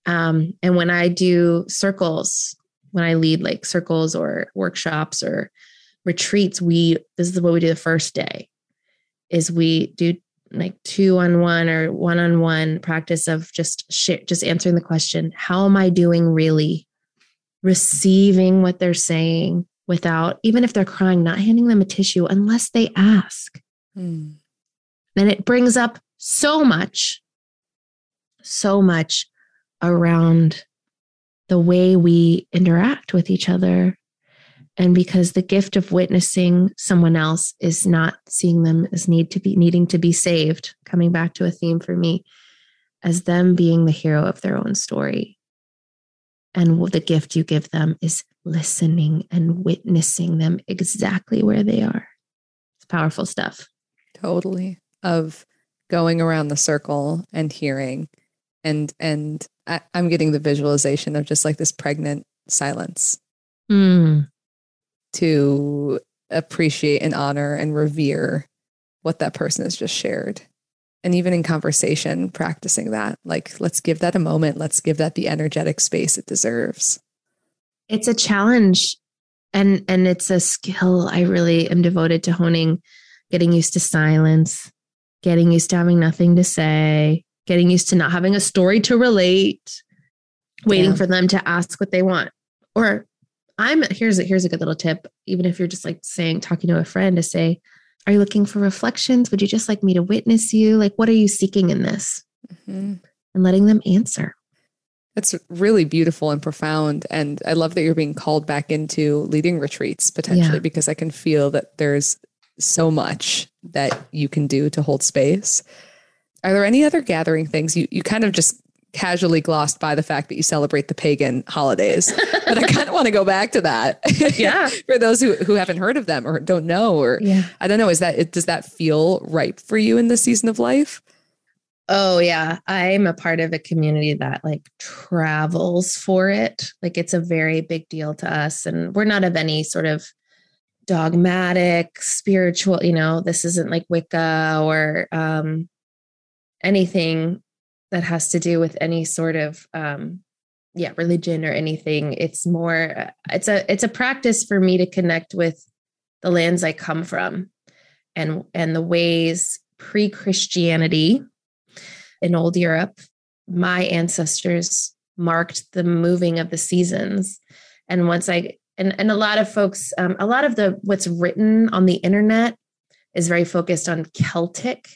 Um, and when i do circles when i lead like circles or workshops or retreats, we this is what we do the first day is we do like two on one or one on one practice of just share, just answering the question, how am I doing really? Receiving what they're saying without, even if they're crying, not handing them a tissue unless they ask. Hmm. Then it brings up so much, so much around the way we interact with each other and because the gift of witnessing someone else is not seeing them as need to be needing to be saved coming back to a theme for me as them being the hero of their own story. And the gift you give them is listening and witnessing them exactly where they are. It's powerful stuff. Totally. Of going around the circle and hearing and and I, am getting the visualization of just like this pregnant silence. Mm to appreciate and honor and revere what that person has just shared. And even in conversation, practicing that, like, let's give that a moment. Let's give that the energetic space it deserves. It's a challenge and and it's a skill I really am devoted to honing, getting used to silence, getting used to having nothing to say, getting used to not having a story to relate, waiting yeah. for them to ask what they want or I'm here's a here's a good little tip. Even if you're just like saying talking to a friend to say, Are you looking for reflections? Would you just like me to witness you? Like, what are you seeking in this? Mm-hmm. And letting them answer. That's really beautiful and profound. And I love that you're being called back into leading retreats potentially yeah. because I can feel that there's so much that you can do to hold space. Are there any other gathering things you, you kind of just casually glossed by the fact that you celebrate the pagan holidays. but I kind of want to go back to that. [laughs] Yeah. for those who, who haven't heard of them or don't know, or yeah. I don't know, is that, does that feel ripe for you in this season of life? Oh yeah, I'm a part of a community that like travels for it. Like it's a very big deal to us and we're not of any sort of dogmatic spiritual, you know, this isn't like Wicca or um anything that has to do with any sort of um yeah religion or anything. It's more uh, it's a it's a practice for me to connect with the lands i come from and and the ways pre-christianity in old europe my ancestors marked the moving of the seasons. And once i and and a lot of folks um, a lot of the what's written on the internet is very focused on celtic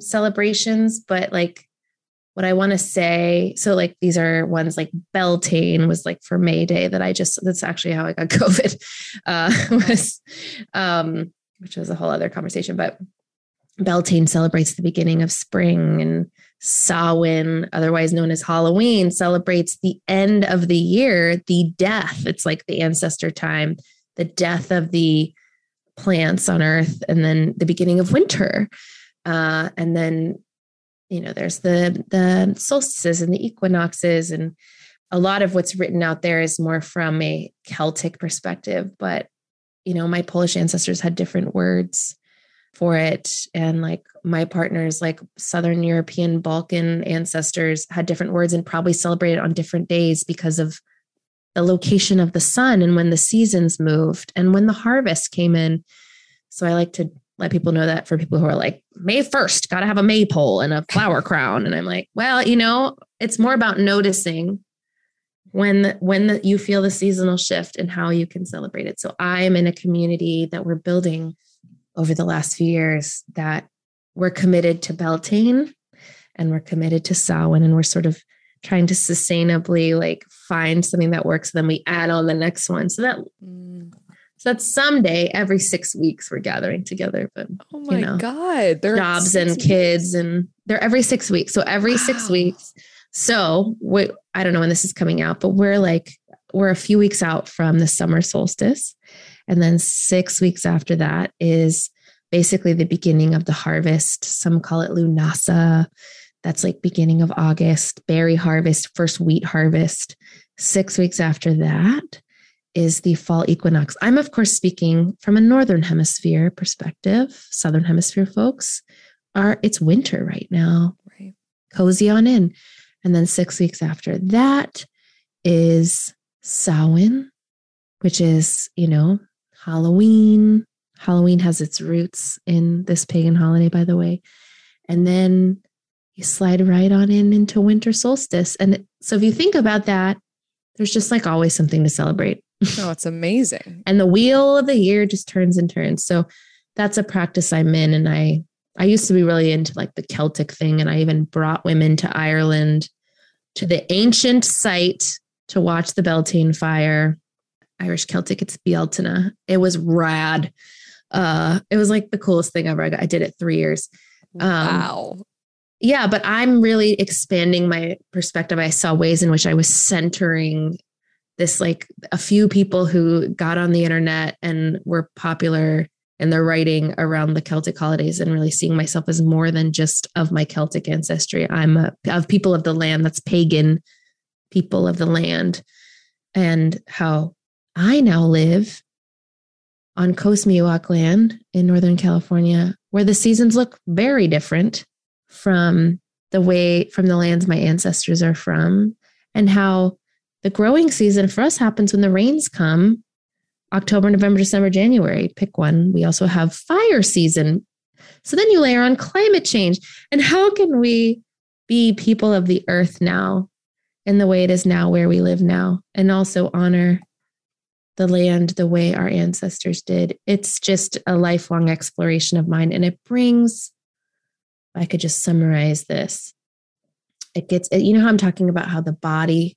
celebrations but like what I want to say. So, like, these are ones like Beltane was like for May Day that I just, that's actually how I got [laughs] COVID, uh, was, um, which was a whole other conversation. But Beltane celebrates the beginning of spring, and Samhain, otherwise known as Halloween, celebrates the end of the year, the death. It's like the ancestor time, the death of the plants on earth, and then the beginning of winter. Uh, and then you know there's the the solstices and the equinoxes and a lot of what's written out there is more from a celtic perspective but you know my polish ancestors had different words for it and like my partners like southern european balkan ancestors had different words and probably celebrated on different days because of the location of the sun and when the seasons moved and when the harvest came in. So i like to let people know that for people who are like May 1st, got to have a maypole and a flower [laughs] crown. And I'm like, well, you know, it's more about noticing when the, when the, you feel the seasonal shift and how you can celebrate it. So I'm in a community that we're building over the last few years that we're committed to Beltane and we're committed to Samhain and we're sort of trying to sustainably like find something that works. Then we add on the next one. So that mm. So that's someday every six weeks we're gathering together. But oh my you know, god, they're jobs and weeks. kids, and they're every six weeks. So every wow. six weeks. So we, I don't know when this is coming out, but we're like we're a few weeks out from the summer solstice, and then six weeks after that is basically the beginning of the harvest. Some call it Lunasa. That's like beginning of August, berry harvest, first wheat harvest. Six weeks after that is the fall equinox. I'm, of course, speaking from a northern hemisphere perspective. Southern hemisphere folks are, it's winter right now. Right. Cozy on in. And then six weeks after that is Samhain, which is, you know, Halloween. Halloween has its roots in this pagan holiday, by the way. And then you slide right on in into winter solstice. And so if you think about that, there's just like always something to celebrate. Oh, it's amazing. and the wheel of the year just turns and turns. So that's a practice I'm in. And I I used to be really into like the Celtic thing. And I even brought women to Ireland to the ancient site to watch the Beltane fire. Irish Celtic, it's Bealtaine. It was rad. Uh, it was like the coolest thing ever. I, got, I did it three years. Um, wow. Yeah, but I'm really expanding my perspective. I saw ways in which I was centering this like a few people who got on the internet and were popular in their writing around the Celtic holidays and really seeing myself as more than just of my Celtic ancestry. I'm a, of people of the land that's pagan people of the land and how I now live on Coast Miwok land in Northern California, where the seasons look very different from the way from the lands my ancestors are from, and how the growing season for us happens when the rains come October, November, December, January. Pick one. We also have fire season. So then you layer on climate change. And how can we be people of the earth now in the way it is now where we live now and also honor the land the way our ancestors did. It's just a lifelong exploration of mine. And it brings, I could just summarize this. It gets, you know, how I'm talking about how the body,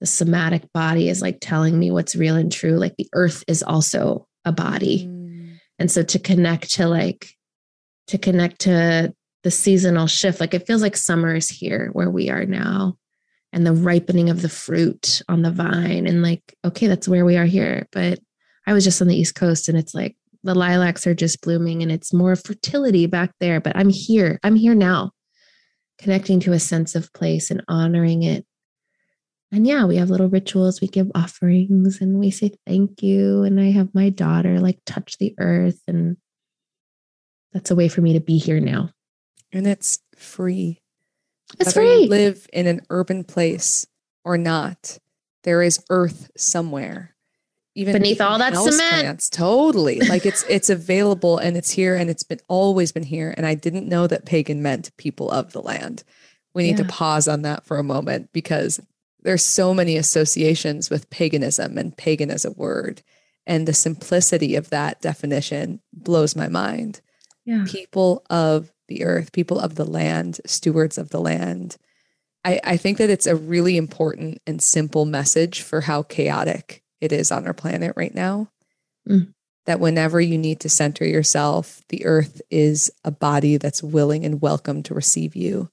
the somatic body is like telling me what's real and true. Like the earth is also a body. Mm. And so to connect to like, to connect to the seasonal shift, like it feels like summer is here where we are now and the ripening of the fruit on the vine and like okay that's where we are here but i was just on the east coast and it's like the lilacs are just blooming and it's more fertility back there but i'm here i'm here now connecting to a sense of place and honoring it and yeah we have little rituals we give offerings and we say thank you and i have my daughter like touch the earth and that's a way for me to be here now and it's free it's Whether free. live in an urban place or not, there is earth somewhere. Even beneath all that cement. Plants, totally. like it's [laughs] it's available and it's here and it's been always been here. And I didn't know that pagan meant people of the land. We need yeah. to pause on that for a moment because there's so many associations with paganism and pagan as a word. And the simplicity of that definition blows my mind. Yeah. People of the earth, people of the land, stewards of the land. I, I think that it's a really important and simple message for how chaotic it is on our planet right now. Mm. That whenever you need to center yourself, the earth is a body that's willing and welcome to receive you.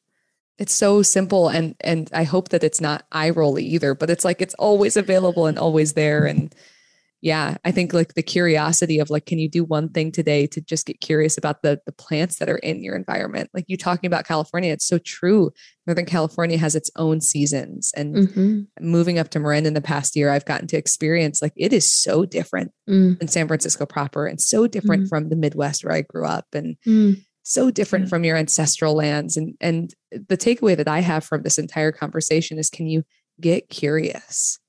It's so simple and and I hope that it's not eye rolly either, but it's like it's always available and always there. And yeah i think like the curiosity of like can you do one thing today to just get curious about the the plants that are in your environment like you talking about california it's so true northern california has its own seasons and mm-hmm. moving up to marin in the past year i've gotten to experience like it is so different mm. in san francisco proper and so different mm. from the midwest where i grew up and mm. So different yeah. from your ancestral lands and and the takeaway that i have from this entire conversation is can you get curious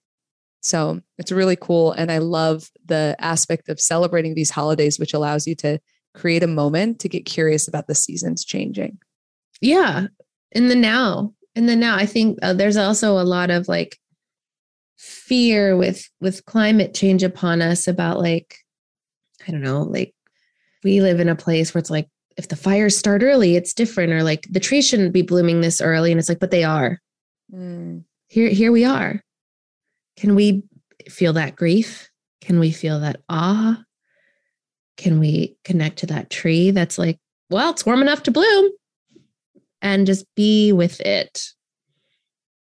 so it's really cool. And I love the aspect of celebrating these holidays, which allows you to create a moment to get curious about the seasons changing. Yeah. In the now, in the now, I think uh, there's also a lot of like fear with with climate change upon us about like I don't know, like we live in a place where it's like if the fires start early, it's different, or like the tree shouldn't be blooming this early, and it's like, but they are. Mm. Here, here we are. Can we feel that grief? Can we feel that awe? Can we connect to that tree that's like, well, it's warm enough to bloom and just be with it?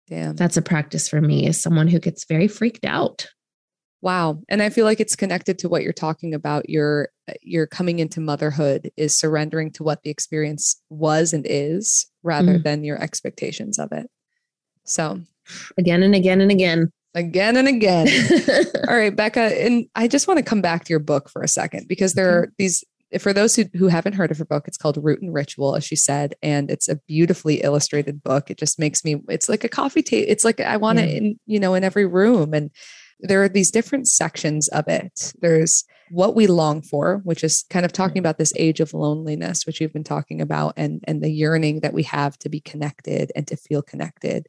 Yeah. That's a practice for me as someone who gets very freaked out. Wow. And I feel like it's connected to what you're talking about. Your your coming into motherhood is surrendering to what the experience was and is rather mm. than your expectations of it. So again and again and again again and again. [laughs] All right, Becca, and I just want to come back to your book for a second because there are these for those who, who haven't heard of her book, it's called Root and Ritual, as she said, and it's a beautifully illustrated book. It just makes me, it's like a coffee table. It's like I want yeah. it in, you know, in every room. And there are these different sections of it. There's what we long for, which is kind of talking about this age of loneliness, which you've been talking about, and and the yearning that we have to be connected and to feel connected.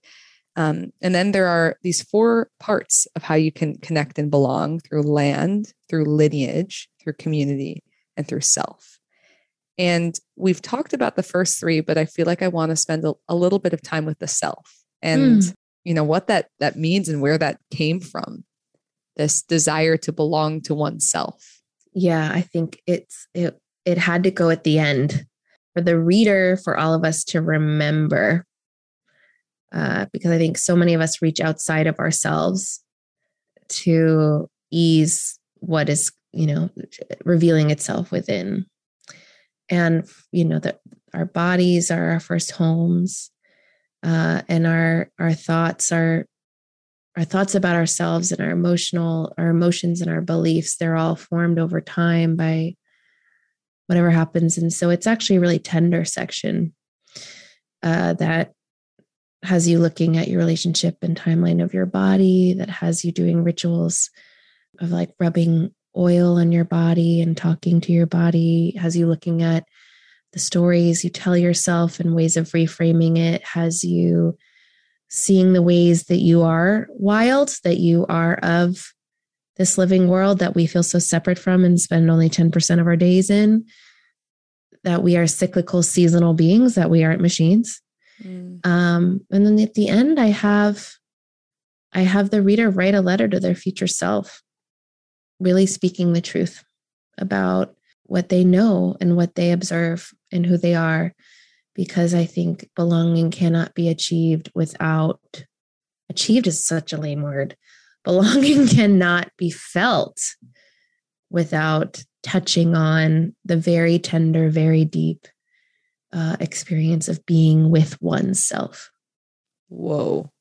Um, and then there are these four parts of how you can connect and belong through land, through lineage, through community, and through self. And we've talked about the first three, but I feel like I want to spend a, a little bit of time with the self and mm. you know what that that means and where that came from. This desire to belong to oneself. Yeah, I think it's it it had to go at the end for the reader, for all of us to remember uh, because I think so many of us reach outside of ourselves to ease what is, you know, revealing itself within. And, you know, that our bodies are our first homes. Uh, and our our thoughts are our thoughts about ourselves and our emotional our emotions and our beliefs they're all formed over time by whatever happens. And so it's actually a really tender section uh, that has you looking at your relationship and timeline of your body, that has you doing rituals of like rubbing oil on your body and talking to your body, has you looking at the stories you tell yourself and ways of reframing it, has you seeing the ways that you are wild, that you are of this living world that we feel so separate from and spend only 10% of our days in, that we are cyclical, seasonal beings, that we aren't machines. Mm. Um, and then at the end, I have I have the reader write a letter to their future self, really speaking the truth about what they know and what they observe and who they are. Because I think belonging cannot be achieved without, achieved is such a lame word. [laughs] Belonging cannot be felt without touching on the very tender, very deep uh, experience of being with oneself. Whoa.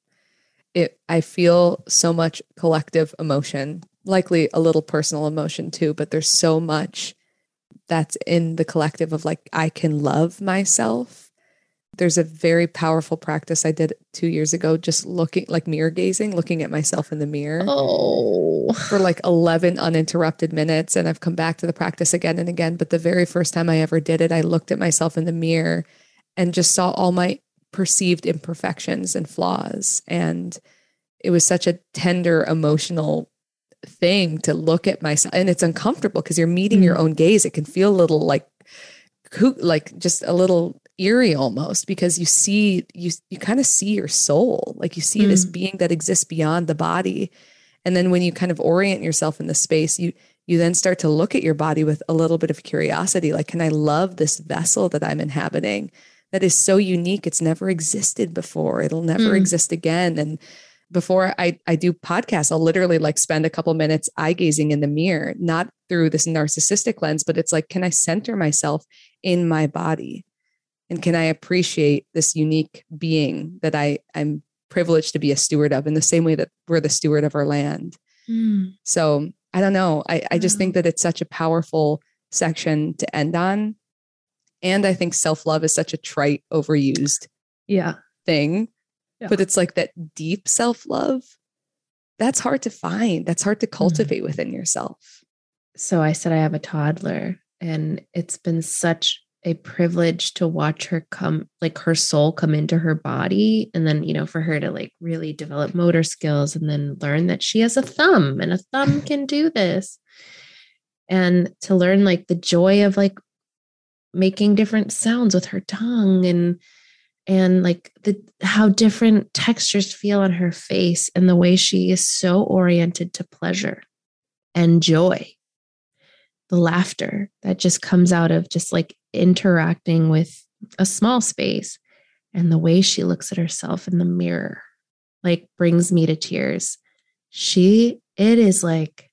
It, I feel so much collective emotion, likely a little personal emotion too, but there's so much that's in the collective of like, I can love myself. There's a very powerful practice I did two years ago, just looking like mirror gazing, looking at myself in the mirror. Oh. For like 11 uninterrupted minutes. And I've come back to the practice again and again. But the very first time I ever did it, I looked at myself in the mirror and just saw all my perceived imperfections and flaws. And it was such a tender, emotional thing to look at myself and it's uncomfortable because you're meeting mm. your own gaze. It can feel a little like like just a little eerie almost because you see you you kind of see your soul. Like you see mm. this being that exists beyond the body. And then when you kind of orient yourself in the space you you then start to look at your body with a little bit of curiosity like can i love this vessel that i'm inhabiting that is so unique? It's never existed before. It'll never mm. exist again. And before I, I do podcasts, I'll literally like spend a couple minutes eye gazing in the mirror, not through this narcissistic lens, but it's like, can I center myself in my body? And can I appreciate this unique being that I, I'm privileged to be a steward of in the same way that we're the steward of our land? Mm. So I don't know. I, I just think that it's such a powerful section to end on. And I think self love is such a trite, overused yeah. thing yeah. but it's like that deep self love that's hard to find that's hard to mm-hmm. cultivate mm within yourself so i said i have a toddler and it's been such a privilege to watch her come like her soul come into her body and then you know for her to like really develop motor skills and then learn that she has a thumb and a thumb [laughs] can do this and to learn like the joy of like making different sounds with her tongue and and like the how different textures feel on her face and the way she is so oriented to pleasure and joy. The laughter that just comes out of just like interacting with a small space and the way she looks at herself in the mirror like brings me to tears. She it is like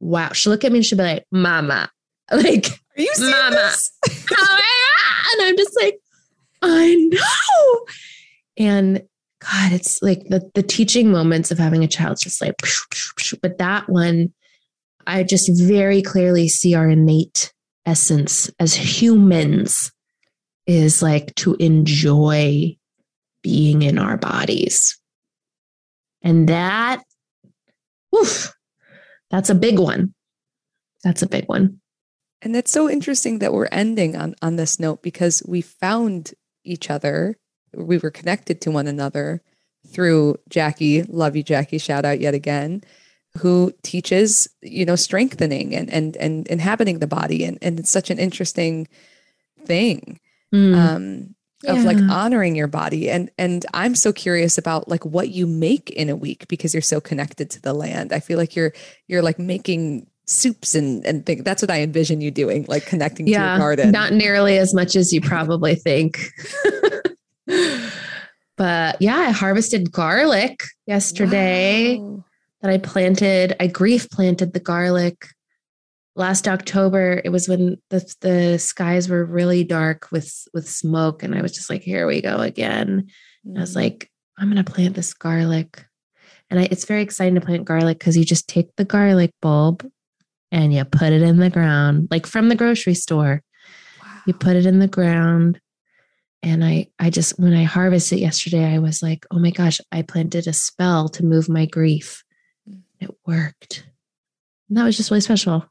wow. She'll look at me and she'll be like mama. [laughs] Like are you mama. [laughs] and i'm just like I know. And God, it's like the the teaching moments of having a child, just like, but that one, I just very clearly see our innate essence as humans is like to enjoy being in our bodies. And that, oof, that's a big one. That's a big one. And it's so interesting that we're ending on, on this note because we found each other. We were connected to one another through Jackie. Love you, Jackie. Shout out yet again. Who teaches, you know, strengthening and and and inhabiting the body, and and it's such an interesting thing. Mm. Um, yeah. of like honoring your body and and i'm so curious about like what you make in a week because you're so connected to the land i feel like you're you're like making soups and and think that's what I envision you doing, like connecting yeah, to your garden. Not nearly as much as you probably think. [laughs] but yeah, I harvested garlic yesterday wow. that I planted. I grief planted the garlic last October. It was when the the skies were really dark with with smoke, and I was just like, "Here we go again." Mm. I was mm. like, "I'm gonna plant this garlic." And I, it's very exciting to plant garlic because you just take the garlic bulb and you put it in the ground, like from the grocery store. Wow. You put it in the ground. And I, I just, when I harvested yesterday, I was like, oh my gosh, I planted a spell to move my grief. Mm. It worked. And that was just really special.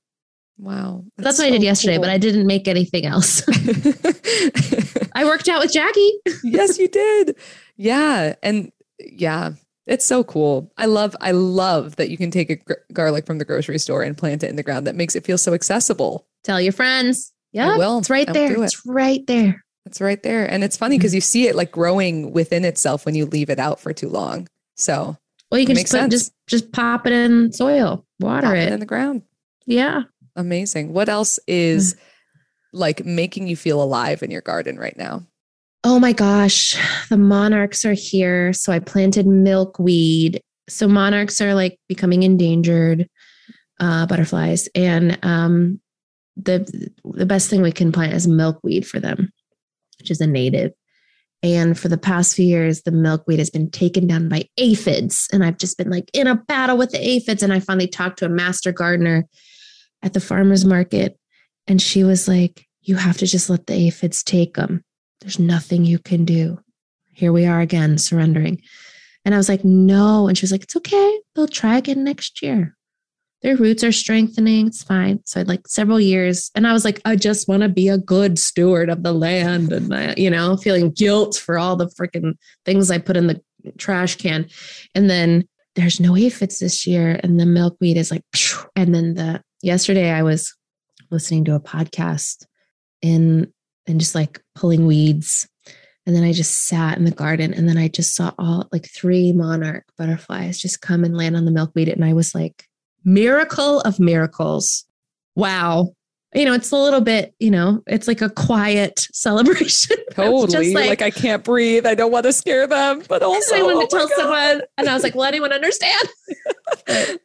Wow. That's, that's what so I did yesterday, cool. but I didn't make anything else. [laughs] I worked out with Jackie. yes, you did. [laughs] Yeah. And yeah, It's so cool. I love I love that you can take a gr- garlic from the grocery store and plant it in the ground. That makes it feel so accessible. Tell your friends. Yeah, will. it's right there. it. It's right there. It's right there. And it's funny because you see it like growing within itself when you leave it out for too long. So Well, you can just put, just just pop it in soil, water pop it. it in the ground. yeah. Amazing. What else is mm. like making you feel alive in your garden right now? Oh my gosh, the monarchs are here. So I planted milkweed. So monarchs are like becoming endangered uh, butterflies, and um, the the best thing we can plant is milkweed for them, which is a native. And for the past few years, the milkweed has been taken down by aphids, and I've just been like in a battle with the aphids. And I finally talked to a master gardener at the farmers market, and she was like, "You have to just let the aphids take them." There's nothing you can do. Here we are again, surrendering. And I was like, no. And she was like, it's okay. They'll try again next year. Their roots are strengthening. It's fine. So I had like several years. And I was like, I just want to be a good steward of the land. And, I, you know, feeling guilt for all the freaking things I put in the trash can. And then there's no aphids this year. And the milkweed is like, and then the yesterday I was listening to a podcast in and just like pulling weeds. And then I just sat in the garden and then I just saw all like three monarch butterflies just come and land on the milkweed. And I was like, miracle of miracles. Wow. You know, it's a little bit, you know, it's like a quiet [laughs] celebration. [laughs] Totally. just like, I can't breathe. I don't want to scare them, but also I wanted oh to tell God. someone, and I was like, "Will anyone understand?" [laughs]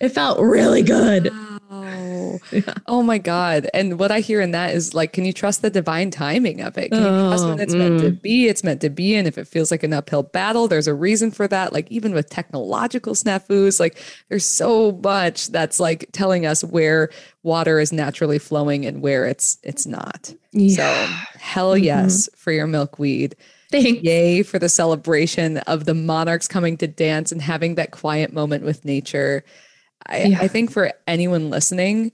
It felt really good. Wow. Yeah. Oh my God. And what I hear in that is like, can you trust the divine timing of it? Can you trust when Oh, it's meant to mm. be? It's meant to be. And if it feels like an uphill battle, there's a reason for that. Like, even with technological snafus, like, there's so much that's like telling us where water is naturally flowing and where it's it's not. So hell Mhm. yes for your milkweed. Thanks. Yay for the celebration of the monarchs coming to dance and having that quiet moment with nature. I, Yeah. I think for anyone listening,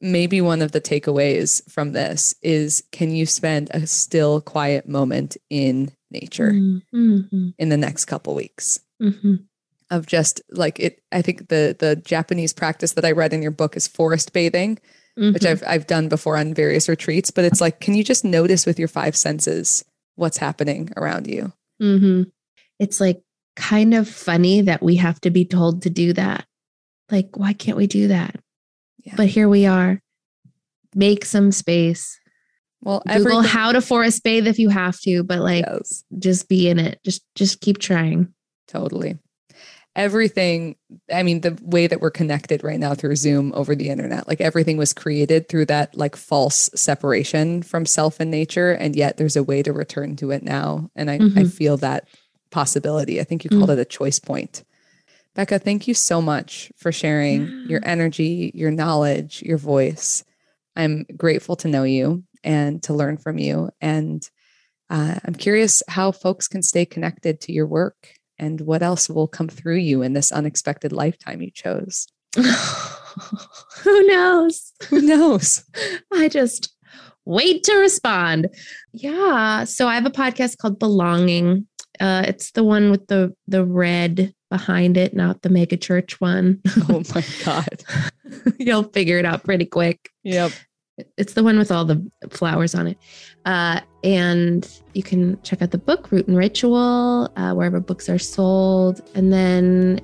maybe one of the takeaways from this is can you spend a still quiet moment in nature Mm-hmm. in the next couple weeks? Mm-hmm. Of just like it, I think the the Japanese practice that I read in your book is forest bathing, which Mm-hmm. I've I've done before on various retreats. But it's like, can you just notice with your five senses what's happening around you? Mm-hmm. It's like kind of funny that we have to be told to do that. Like, why can't we do that? Yeah. But here we are. Make some space. Well, Google everything- how to forest bathe if you have to, but like Yes, just be in it. Just just keep trying. totally. Everything, I mean, the way that we're connected right now through Zoom over the internet, like everything was created through that like false separation from self and nature. And yet there's a way to return to it now. And I, I Mhm. feel that possibility. I think you called it a choice point. Becca, thank you so much for sharing your [gasps] energy, your knowledge, your voice. I'm grateful to know you and to learn from you. And uh, I'm curious how folks can stay connected to your work and what else will come through you in this unexpected lifetime you chose. [laughs] Who knows? [laughs] Who knows? I just wait to respond. Yeah. So I have a podcast called Belonging. Uh, it's the one with the the red behind it, not the mega church one. [laughs] Oh my God. You'll figure it out pretty quick. Yep. It's the one with all the flowers on it. Uh, and you can check out the book Root and Ritual uh, wherever books are sold. And then,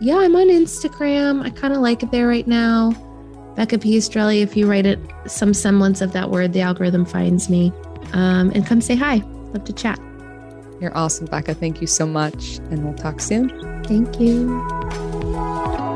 yeah, I'm on Instagram. I kind of like it there right now. Becca Piastrelli, if you write it some semblance of that word, the algorithm finds me. Um, and come say hi. Love to chat. You're awesome, Becca. Thank you so much. And we'll talk soon. Thank you.